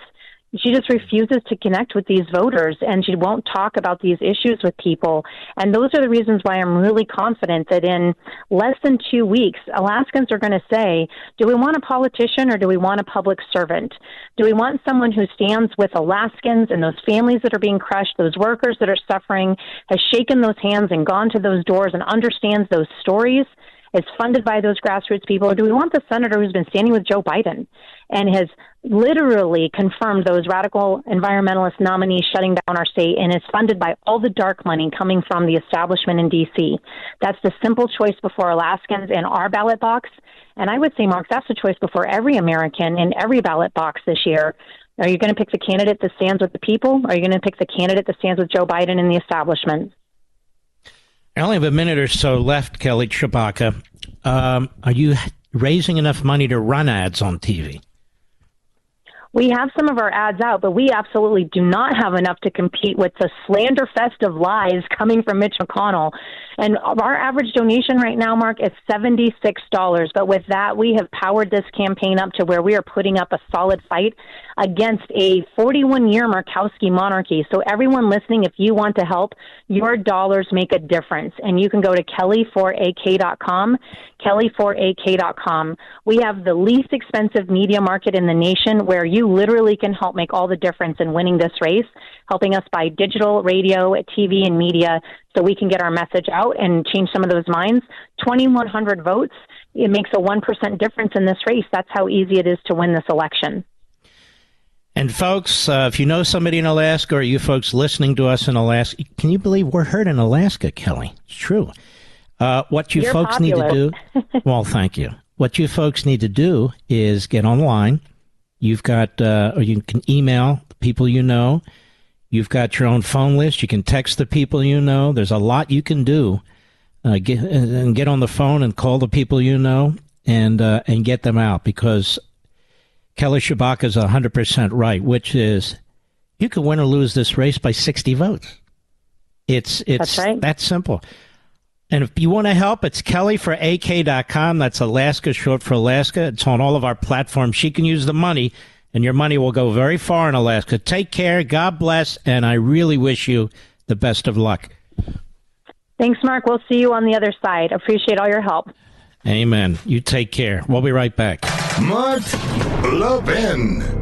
She just refuses to connect with these voters and she won't talk about these issues with people. And those are the reasons why I'm really confident that in less than two weeks, Alaskans are going to say, do we want a politician or do we want a public servant? Do we want someone who stands with Alaskans and those families that are being crushed, those workers that are suffering, has shaken those hands and gone to those doors and understands those stories? Is funded by those grassroots people, or do we want the senator who's been standing with Joe Biden and has literally confirmed those radical environmentalist nominees shutting down our state and is funded by all the dark money coming from the establishment in D.C.? That's the simple choice before Alaskans in our ballot box. And I would say, Mark, that's the choice before every American in every ballot box this year. Are you going to pick the candidate that stands with the people? Or are you going to pick the candidate that stands with Joe Biden and the establishment? I only have a minute or so left, Kelly Tshibaka. Um, are you raising enough money to run ads on TV? We have some of our ads out, but we absolutely do not have enough to compete with the slander fest of lies coming from Mitch McConnell. And our average donation right now, Mark, is $76. But with that, we have powered this campaign up to where we are putting up a solid fight against a 41 year Murkowski monarchy. So, everyone listening, if you want to help, your dollars make a difference. And you can go to kelly4ak.com, kelly4ak.com. We have the least expensive media market in the nation where you literally can help make all the difference in winning this race, helping us by digital, radio, TV, and media so we can get our message out and change some of those minds. 2,100 votes. It makes a 1% difference in this race. That's how easy it is to win this election. And folks, uh, if you know somebody in Alaska or you folks listening to us in Alaska, can you believe we're heard in Alaska, Kelly? It's true. Uh, what you You're folks popular. need to do, well, thank you. What you folks need to do is get online. You've got, uh, or you can email people you know. You've got your own phone list. You can text the people you know. There's a lot you can do. Uh, get and get on the phone and call the people you know and uh, and get them out because Kelly Tshibaka is 100% right, which is you could win or lose this race by 60 votes. It's it's That's right. that simple. And if you want to help, it's Kelly for AK.com. That's Alaska, short for Alaska. It's on all of our platforms. She can use the money, and your money will go very far in Alaska. Take care. God bless. And I really wish you the best of luck. Thanks, Mark. We'll see you on the other side. Appreciate all your help. Amen. You take care. We'll be right back. Mark Levin.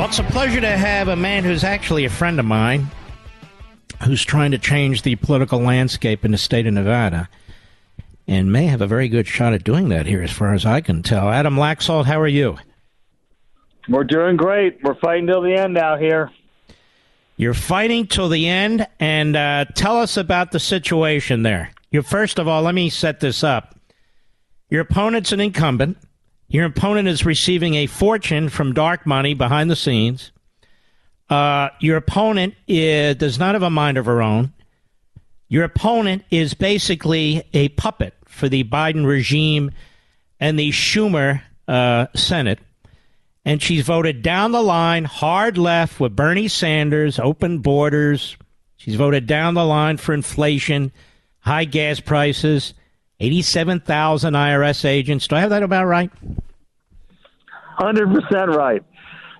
Well, it's a pleasure to have a man who's actually a friend of mine who's trying to change the political landscape in the state of Nevada and may have a very good shot at doing that here, as far as I can tell. Adam Laxalt, how are you? We're doing great. We're fighting till the end out here. You're fighting till the end, and uh, tell us about the situation there. You first of all, let me set this up. Your opponent's an incumbent. Your opponent is receiving a fortune from dark money behind the scenes. Uh, your opponent is, does not have a mind of her own. Your opponent is basically a puppet for the Biden regime and the Schumer uh, Senate. And she's voted down the line, hard left with Bernie Sanders, open borders. She's voted down the line for inflation, high gas prices, 87,000 IRS agents. Do I have that about right? 100% right.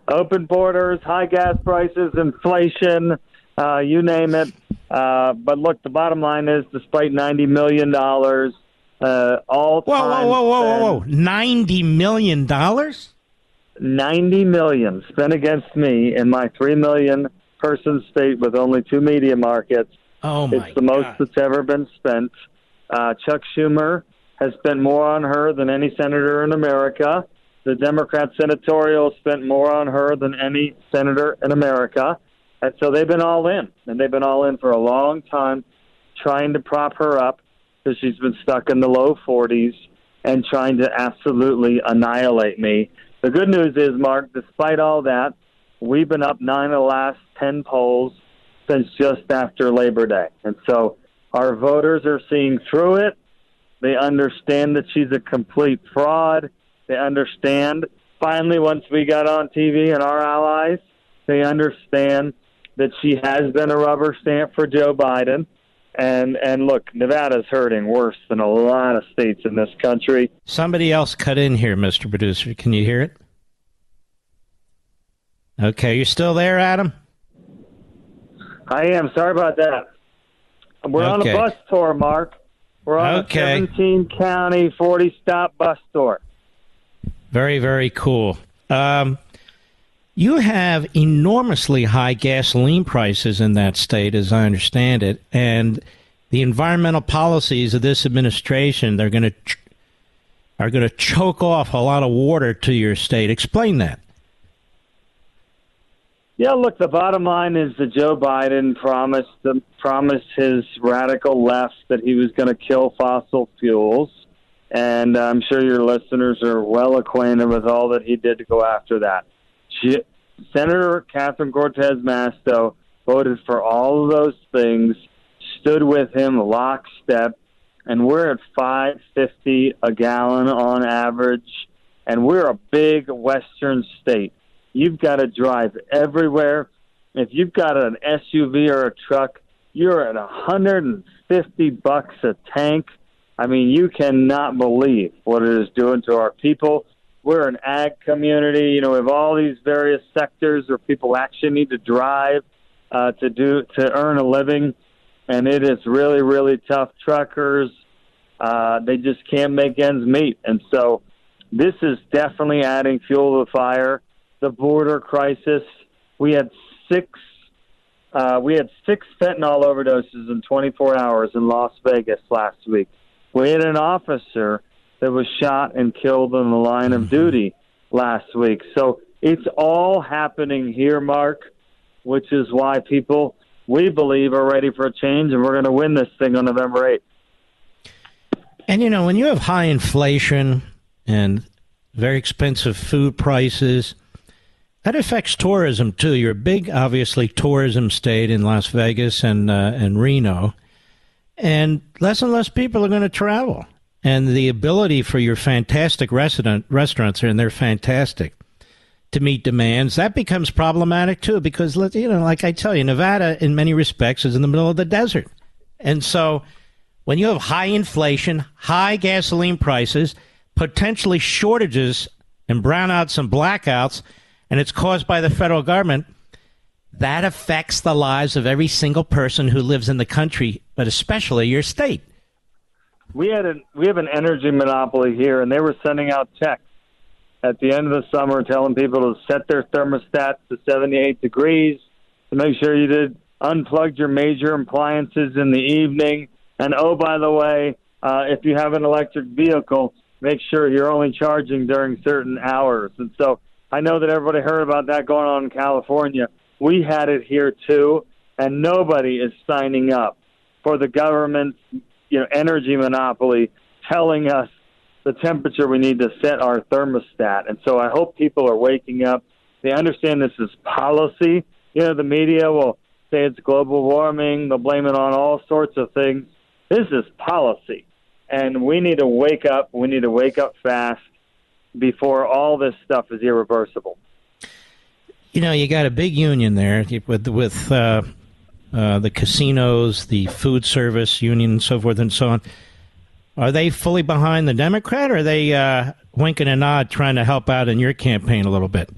Open borders, high gas prices, inflation, uh, you name it. Uh, but look, the bottom line is despite $90 million, uh, all Whoa, whoa, whoa, whoa, whoa, whoa. $90 million? 90 million spent against me in my 3 million person state with only two media markets. Oh, my It's the most that's ever been spent. Uh, Chuck Schumer has spent more on her than any senator in America. The Democrat senatorial spent more on her than any senator in America. And so they've been all in, and they've been all in for a long time trying to prop her up. because she's been stuck in the low 40s and trying to absolutely annihilate me. The good news is, Mark, despite all that, we've been up nine of the last 10 polls since just after Labor Day. And so our voters are seeing through it. They understand that she's a complete fraud. They understand, finally, once we got on TV and our allies, they understand that she has been a rubber stamp for Joe Biden. And and look, Nevada's hurting worse than a lot of states in this country. Somebody else cut in here, Mr. Producer. Can you hear it? Okay, you're still there, Adam? I am. Sorry about that. We're on a bus tour, Mark. We're on Okay. a 17 county, 40 stop bus tour. Very, very cool. Um, you have enormously high gasoline prices in that state, as I understand it, and the environmental policies of this administration they're going to ch- are going to choke off a lot of water to your state. Explain that. Yeah, look, the bottom line is that Joe Biden promised the, promised his radical left that he was going to kill fossil fuels, and I'm sure your listeners are well acquainted with all that he did to go after that. She, Senator Catherine Cortez Masto voted for all of those things, stood with him lockstep, and we're at 550 a gallon on average, and we're a big western state. You've got to drive everywhere. If you've got an SUV or a truck, you're at 150 bucks a tank. I mean, you cannot believe what it is doing to our people. We're an ag community. You know, we have all these various sectors where people actually need to drive uh, to do to earn a living, and it is really, really tough. Truckers, uh, they just can't make ends meet, and so this is definitely adding fuel to the fire. The border crisis. We had six. Uh, we had six fentanyl overdoses in 24 hours in Las Vegas last week. We had an officer that was shot and killed in the line of duty last week. So it's all happening here, Mark, which is why people, we believe, are ready for a change, and we're going to win this thing on November 8th. And you know, when you have high inflation and very expensive food prices, that affects tourism too. You're a big, obviously, tourism state in Las Vegas and uh, and Reno, and less and less people are going to travel. And the ability for your fantastic resident restaurants, and they're fantastic, to meet demands, that becomes problematic too. Because you know, like I tell you, Nevada, in many respects, is in the middle of the desert, and so when you have high inflation, high gasoline prices, potentially shortages and brownouts and blackouts, and it's caused by the federal government, that affects the lives of every single person who lives in the country, but especially your state. we had an we have an energy monopoly here, and they were sending out checks at the end of the summer telling people to set their thermostats to 78 degrees, to make sure you did unplugged your major appliances in the evening, and oh by the way, uh, if you have an electric vehicle, make sure you're only charging during certain hours. And so I know that everybody heard about that going on in California. We had it here too, and nobody is signing up for the government's you know energy monopoly telling us the temperature we need to set our thermostat. And so I hope people are waking up. They understand this is policy. You know, the media will say it's global warming. They'll blame it on all sorts of things. This is policy. And we need to wake up. We need to wake up fast before all this stuff is irreversible. You know, you got a big union there with with uh, uh, the casinos, the food service union, and so forth and so on. Are they fully behind the Democrat, or are they uh, winking a nod, trying to help out in your campaign a little bit?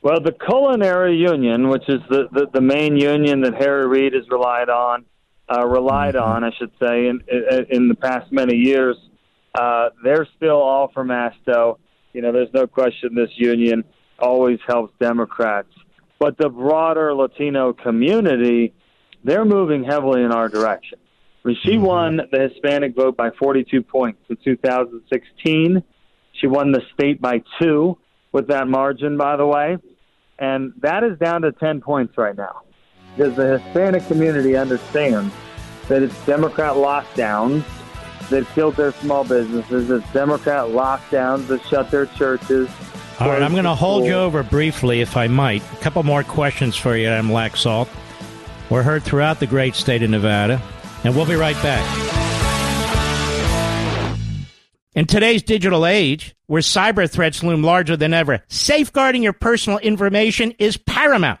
Well, the culinary union, which is the, the, the main union that Harry Reid has relied on, uh, relied on, I should say, in in, in the past many years, uh, they're still all for Masto. You know, there's no question this union always helps Democrats, but the broader Latino community, they're moving heavily in our direction. I mean, she won the Hispanic vote by 42 points in 2016. She won the state by two with that margin, by the way. And that is down to 10 points right now because the Hispanic community understands that it's Democrat lockdowns that killed their small businesses. It's Democrat lockdowns that shut their churches. All right, I'm going to hold you over briefly, if I might. A couple more questions for you, Adam Laxalt. We're heard throughout the great state of Nevada, and we'll be right back. In today's digital age, where cyber threats loom larger than ever, safeguarding your personal information is paramount.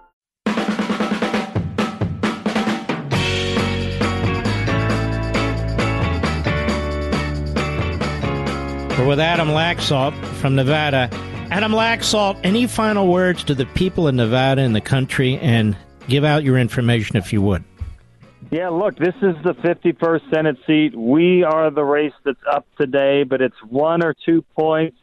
We're with Adam Laxalt from Nevada. Adam Laxalt, any final words to the people in Nevada and the country, and give out your information if you would. Yeah, look, this is the 51st Senate seat. We are the race that's up today, but it's one or two points.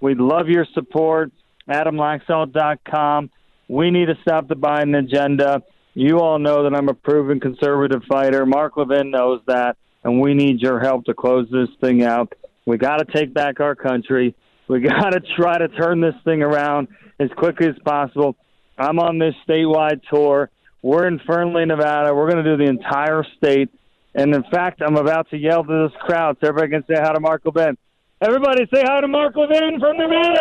We'd love your support. AdamLaxalt.com. We need to stop the Biden agenda. You all know that I'm a proven conservative fighter. Mark Levin knows that, and we need your help to close this thing out. We got to take back our country. We got to try to turn this thing around as quickly as possible. I'm on this statewide tour. We're in Fernley, Nevada. We're going to do the entire state. And in fact, I'm about to yell to this crowd so everybody can say hi to Mark Levin. Everybody say hi to Mark Levin from Nevada.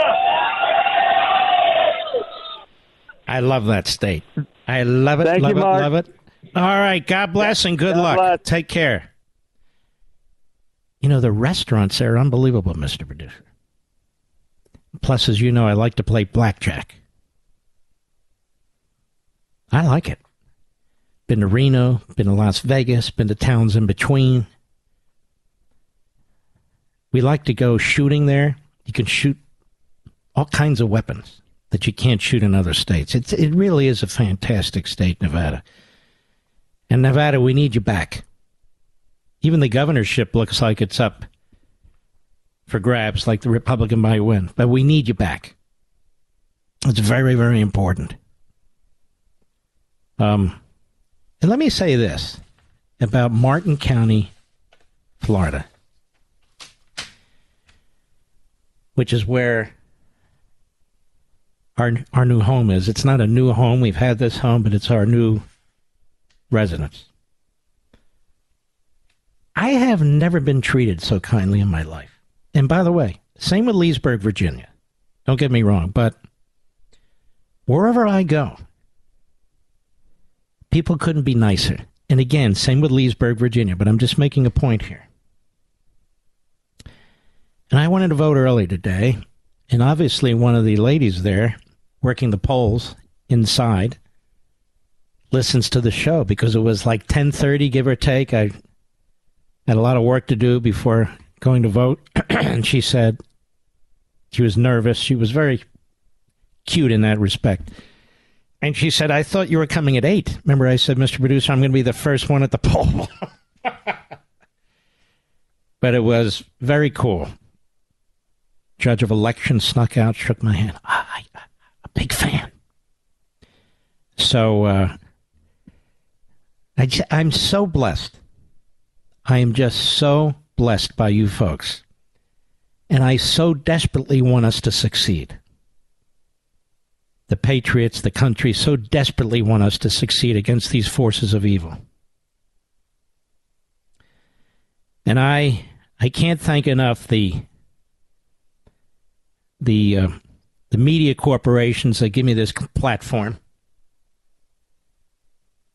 I love that state. I love it, Thank love you, it, Mark. love it. All right, God bless and good God luck. Take care. You know, the restaurants there are unbelievable, Mr. Producer. Plus, as you know, I like to play blackjack. I like it. Been to Reno, been to Las Vegas, been to towns in between. We like to go shooting there. You can shoot all kinds of weapons that you can't shoot in other states. It's, it really is a fantastic state, Nevada. And Nevada, we need you back. Even the governorship looks like it's up for grabs, like the Republican might win. But we need you back. It's very, very important. Um, and let me say this about Martin County, Florida, which is where our our new home is. It's not a new home. We've had this home, but it's our new residence. I have never been treated so kindly in my life. And by the way, same with Leesburg, Virginia. Don't get me wrong, but wherever I go, people couldn't be nicer. And again, same with Leesburg, Virginia, but I'm just making a point here. And I wanted to vote early today, and obviously one of the ladies there working the polls inside listens to the show because it was like 10:30 give or take. I had a lot of work to do before going to vote, and she said she was nervous. She was very cute in that respect. And she said, I thought you were coming at 8. Remember, I said, Mr. Producer, I'm going to be the first one at the poll. but it was very cool. Judge of election snuck out, shook my hand. I, a big fan. So uh, I, I'm so blessed. I am just so blessed by you folks. And I so desperately want us to succeed. The patriots, the country, so desperately want us to succeed against these forces of evil. And I, I can't thank enough the, the, uh, the media corporations that give me this platform.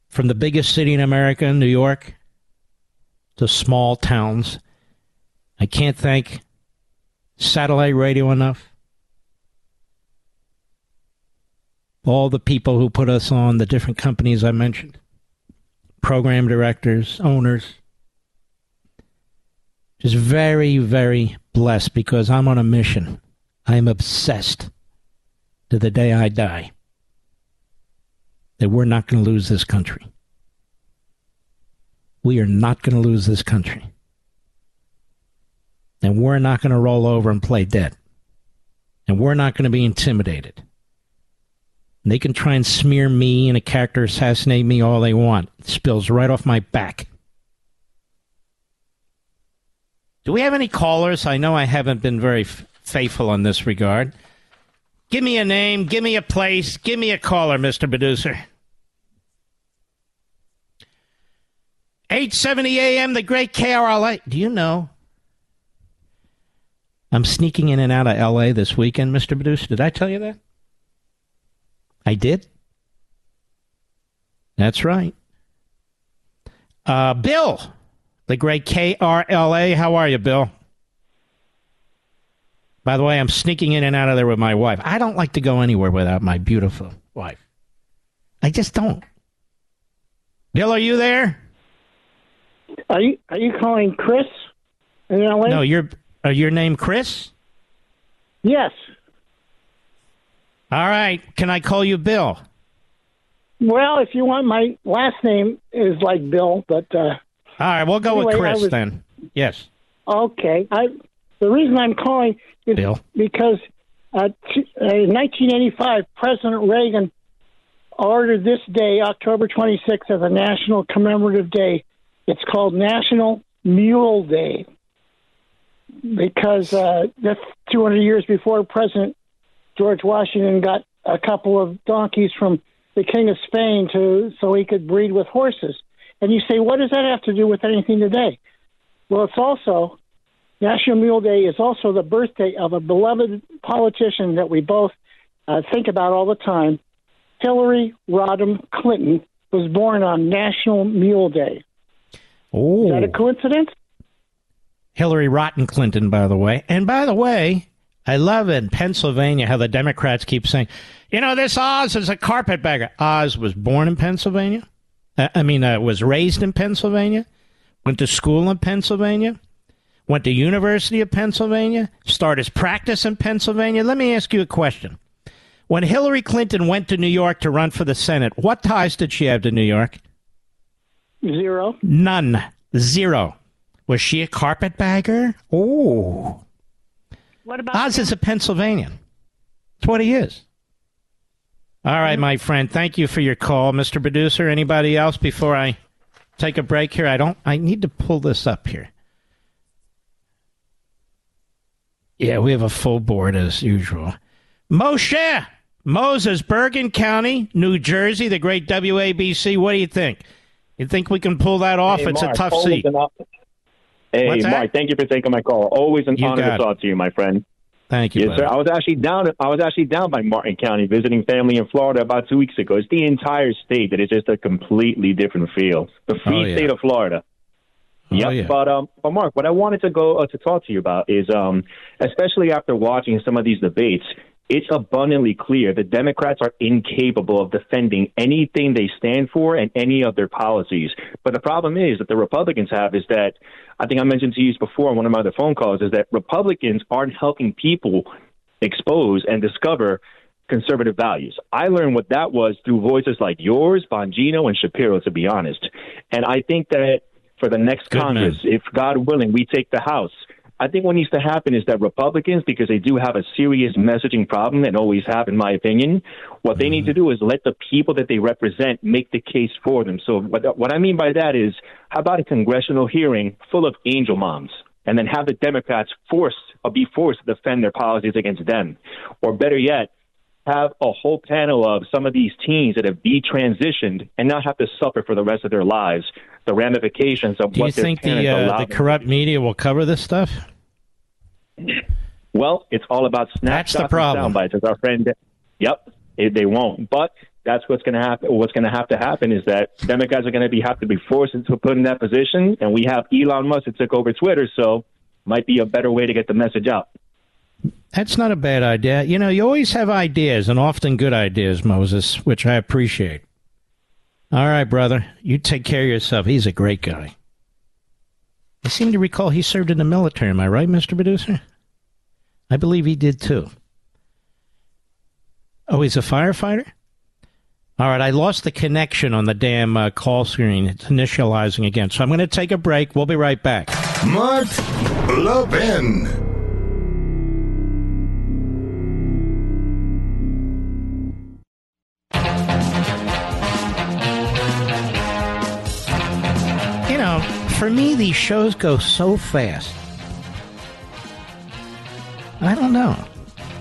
From the biggest city in America, New York, to small towns. I can't thank satellite radio enough. All the people who put us on, the different companies I mentioned, program directors, owners. Just very, very blessed because I'm on a mission. I am obsessed to the day I die that we're not going to lose this country. We are not going to lose this country. And we're not going to roll over and play dead. And we're not going to be intimidated. And they can try and smear me and a character assassinate me all they want. It spills right off my back. Do we have any callers? I know I haven't been very f- faithful on this regard. Give me a name, give me a place, give me a caller, Mr. Producer. 870 AM, the great KRLA. Do you know? I'm sneaking in and out of LA this weekend, Mr. Producer. Did I tell you that? I did? That's right. Uh, Bill, the great KRLA. How are you, Bill? By the way, I'm sneaking in and out of there with my wife. I don't like to go anywhere without my beautiful wife. I just don't. Bill, are you there? Are you are you calling Chris in LA? No, you're uh, your name Chris? Yes. All right. Can I call you Bill? Well, if you want, my last name is like Bill, but uh, all right, we'll go anyway, with Chris was, then. Yes. Okay. I the reason I'm calling is Bill. because uh, t- uh, in 1985, President Reagan ordered this day, October 26th, as a national commemorative day. It's called National Mule Day because uh, that's 200 years before President George Washington got a couple of donkeys from the King of Spain to so he could breed with horses. And you say, what does that have to do with anything today? Well, it's also National Mule Day is also the birthday of a beloved politician that we both uh, think about all the time. Hillary Rodham Clinton was born on National Mule Day. Oh. Is that a coincidence? Hillary Rotten Clinton, by the way. And by the way, I love in Pennsylvania how the Democrats keep saying, you know, this Oz is a carpetbagger. Oz was born in Pennsylvania. I mean, uh, was raised in Pennsylvania, went to school in Pennsylvania, went to University of Pennsylvania, started his practice in Pennsylvania. Let me ask you a question. When Hillary Clinton went to New York to run for the Senate, what ties did she have to New York? Zero. None. Zero. Was she a carpetbagger? Oh. What about Oz is a Pennsylvanian. That's what he is. All right, my friend. Thank you for your call, Mr. Producer. Anybody else before I take a break here? I don't. I need to pull this up here. Yeah, we have a full board as usual. Moshe Moses, Bergen County, New Jersey, the great WABC. What do you think? You think we can pull that off? Hey, it's Mark, a tough seat. Hey? Mark, thank you for taking my call. Always an You honor to it. talk to you, my friend. Thank you. Yes, buddy. sir. I was actually down. I was actually down by Martin County visiting family in Florida about two weeks ago. It's the entire state that is just a completely different feel. The free Oh, yeah. state of Florida. Yep. yeah. But um, but Mark, what I wanted to go uh, to talk to you about is um, especially after watching some of these debates, it's abundantly clear the Democrats are incapable of defending anything they stand for and any of their policies. But the problem is that the Republicans have is that I think I mentioned to you before on one of my other phone calls is that Republicans aren't helping people expose and discover conservative values. I learned what that was through voices like yours, Bongino, and Shapiro, to be honest. And I think that for the next Good Congress, if God willing, we take the House, I think what needs to happen is that Republicans, because they do have a serious messaging problem and always have, in my opinion, what they need to do is let the people that they represent make the case for them. So what, what I mean by that is, how about a congressional hearing full of angel moms? and then have the Democrats forced or be forced to defend their policies against them. Or better yet, have a whole panel of some of these teens that have detransitioned and not have to suffer for the rest of their lives the ramifications of Do what you think the uh, the corrupt media will cover this stuff? Well, it's all about snapshots That's the problem. and sound bites. As our friend, yep, it, they won't. But that's what's going to happen. What's going to have to happen is that Democrats are going to be have to be forced into put in that position, and we have Elon Musk that took over Twitter, so might be a better way to get the message out. That's not a bad idea. You know, you always have ideas, and often good ideas, Moses, which I appreciate. All right, brother. You take care of yourself. He's a great guy. I seem to recall he served in the military. Am I right, Mr. Producer? I believe he did too. Oh, he's a firefighter? All right, I lost the connection on the damn uh, call screen. It's initializing again. So I'm going to take a break. We'll be right back. Mark Levin. For me, these shows go so fast. I don't know.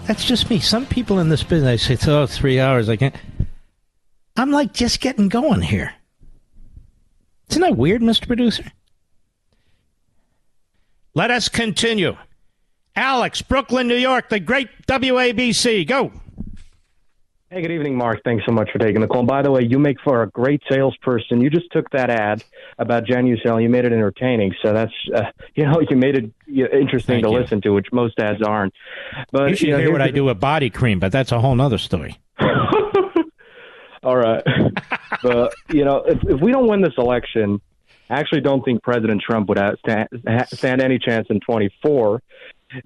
That's just me. Some people in this business say, "Oh, three hours." I can't. I'm like just getting going here. Isn't that weird, Mr. Producer? Let us continue. Alex, Brooklyn, New York, the great WABC. Go. Hey, good evening, Mark. Thanks so much for taking the call. And by the way, you make for a great salesperson. You just took that ad about Genucel, you made it entertaining. So that's, uh, you know, you made it interesting Thank to you. listen to, which most ads aren't. But you should know, hear what here's I do with body cream, but that's a whole nother story. All right. but, you know, if, if we don't win this election, I actually don't think President Trump would stand any chance in 24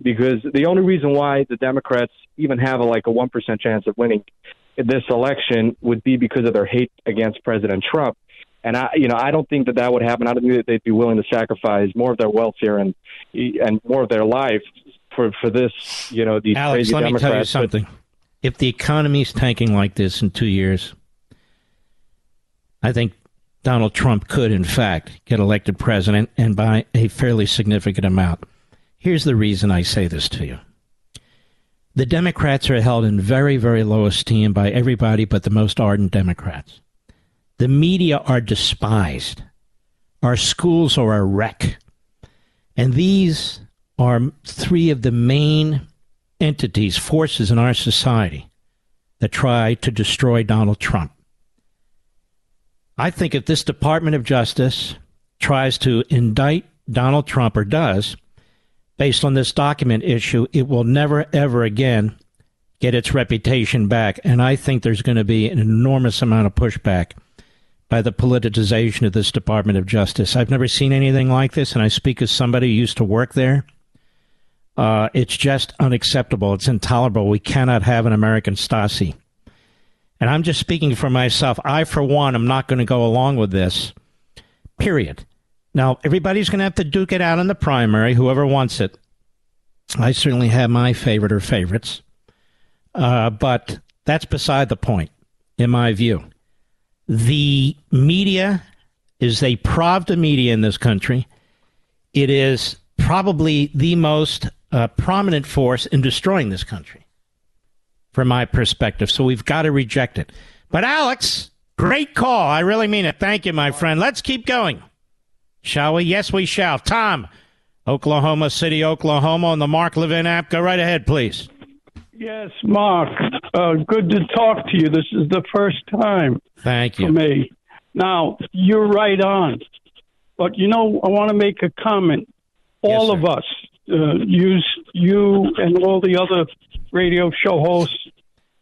because the only reason why the Democrats even have a, like a 1% chance of winning this election would be because of their hate against President Trump. And I, you know, I don't think that that would happen. I don't think that they'd be willing to sacrifice more of their welfare and and more of their life for for this. You know, these Alex, crazy let me tell you But- something. If the economy's tanking like this in two years, I think Donald Trump could, in fact, get elected president and by a fairly significant amount. Here's the reason I say this to you. The Democrats are held in very, very low esteem by everybody but the most ardent Democrats. The media are despised. Our schools are a wreck. And these are three of the main entities, forces in our society that try to destroy Donald Trump. I think if this Department of Justice tries to indict Donald Trump or does, based on this document issue, it will never, ever again get its reputation back. And I think there's going to be an enormous amount of pushback by the politicization of this Department of Justice. I've never seen anything like this, and I speak as somebody who used to work there. Uh, it's just unacceptable. It's intolerable. We cannot have an American Stasi. And I'm just speaking for myself. I, for one, am not going to go along with this. Period. Now, everybody's going to have to duke it out in the primary, whoever wants it. I certainly have my favorite or favorites. Uh, but that's beside the point, in my view. The media is a Pravda media in this country. It is probably the most uh, prominent force in destroying this country, from my perspective. So we've got to reject it. But Alex, great call. I really mean it. Thank you, my friend. Let's keep going. Shall we? Yes, we shall. Tom, Oklahoma City, Oklahoma, on the Mark Levin app. Go right ahead, please. Yes, Mark. Uh, good to talk to you. This is the first time Thank you. for me. Now, you're right on. But, you know, I want to make a comment. All of us, uh, use you and all the other radio show hosts,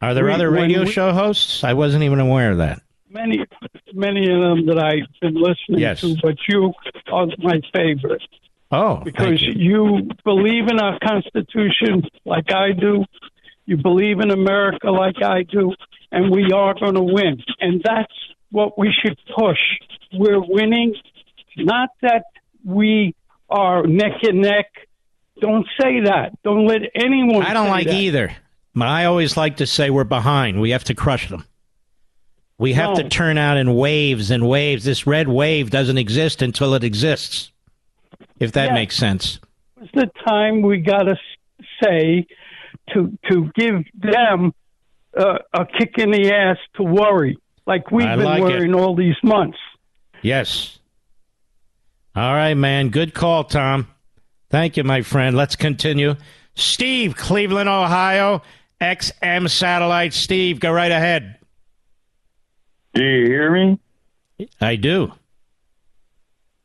Are there We- other radio we- show hosts? I wasn't even aware of that. Many, many of them that I've been listening Yes. to, but you are my favorite. Oh, because you. you believe in our Constitution like I do. You believe in America like I do, and we are going to win. And that's what we should push. We're winning, not that we are neck and neck. Don't say that. Don't let anyone. I don't like that. either. But I always like to say we're behind. We have to crush them. We have to turn out in waves and waves. This red wave doesn't exist until it exists. If that Yes. makes sense. It's the time we got to say to to give them uh, a kick in the ass to worry, like we've I been like it. worrying all these months. Yes. All right, man. Good call, Tom. Thank you, my friend. Let's continue. Steve, Cleveland, Ohio, XM Satellite. Steve, go right ahead. Do you hear me? I do.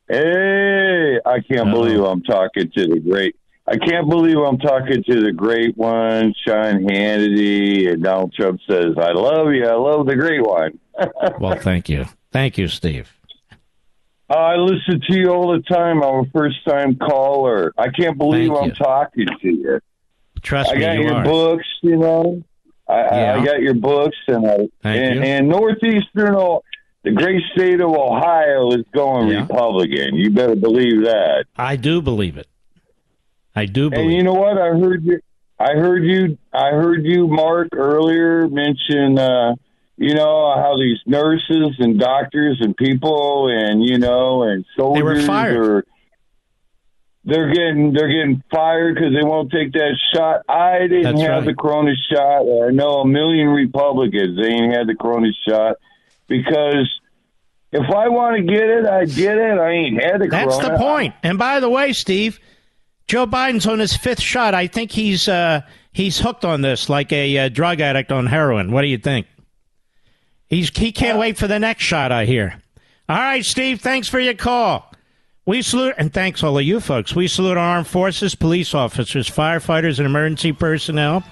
Hey, I can't believe I'm talking to the great. I can't believe I'm talking to the great one, Sean Hannity, and Donald Trump says, "I love you. I love the great one." Well, thank you. Thank you, Steve. I listen to you all the time. I'm a first time caller. I can't believe Thank I'm you. talking to you. Trust I me, I got you your are. books, you know. I, Yeah. I got your books, and I, and, you. and northeastern, the great state of Ohio is going Yeah. Republican. You better believe that. I do believe it. I do And believe you know what? I heard you. I heard you. I heard you, Mark, earlier mention. Uh, you know how these nurses and doctors and people and you know and soldiers They were fired. are. They're getting they're getting fired because they won't take that shot. I didn't That's have right. the corona shot. I know a million Republicans they ain't had the corona shot because if I want to get it, I get it. I ain't had the That's corona. the point. And by the way, Steve, Joe Biden's on his fifth shot. I think he's uh, he's hooked on this like a uh, drug addict on heroin. What do you think? He's he can't wait for the next shot. I hear. All right, Steve. Thanks for your call. We salute and thanks all of you folks. We salute our armed forces, police officers, firefighters, and emergency personnel.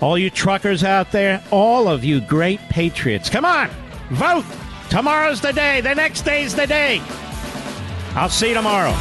All you truckers out there, all of you great patriots. Come on, vote. Tomorrow's the day. The next day's the day. I'll see you tomorrow.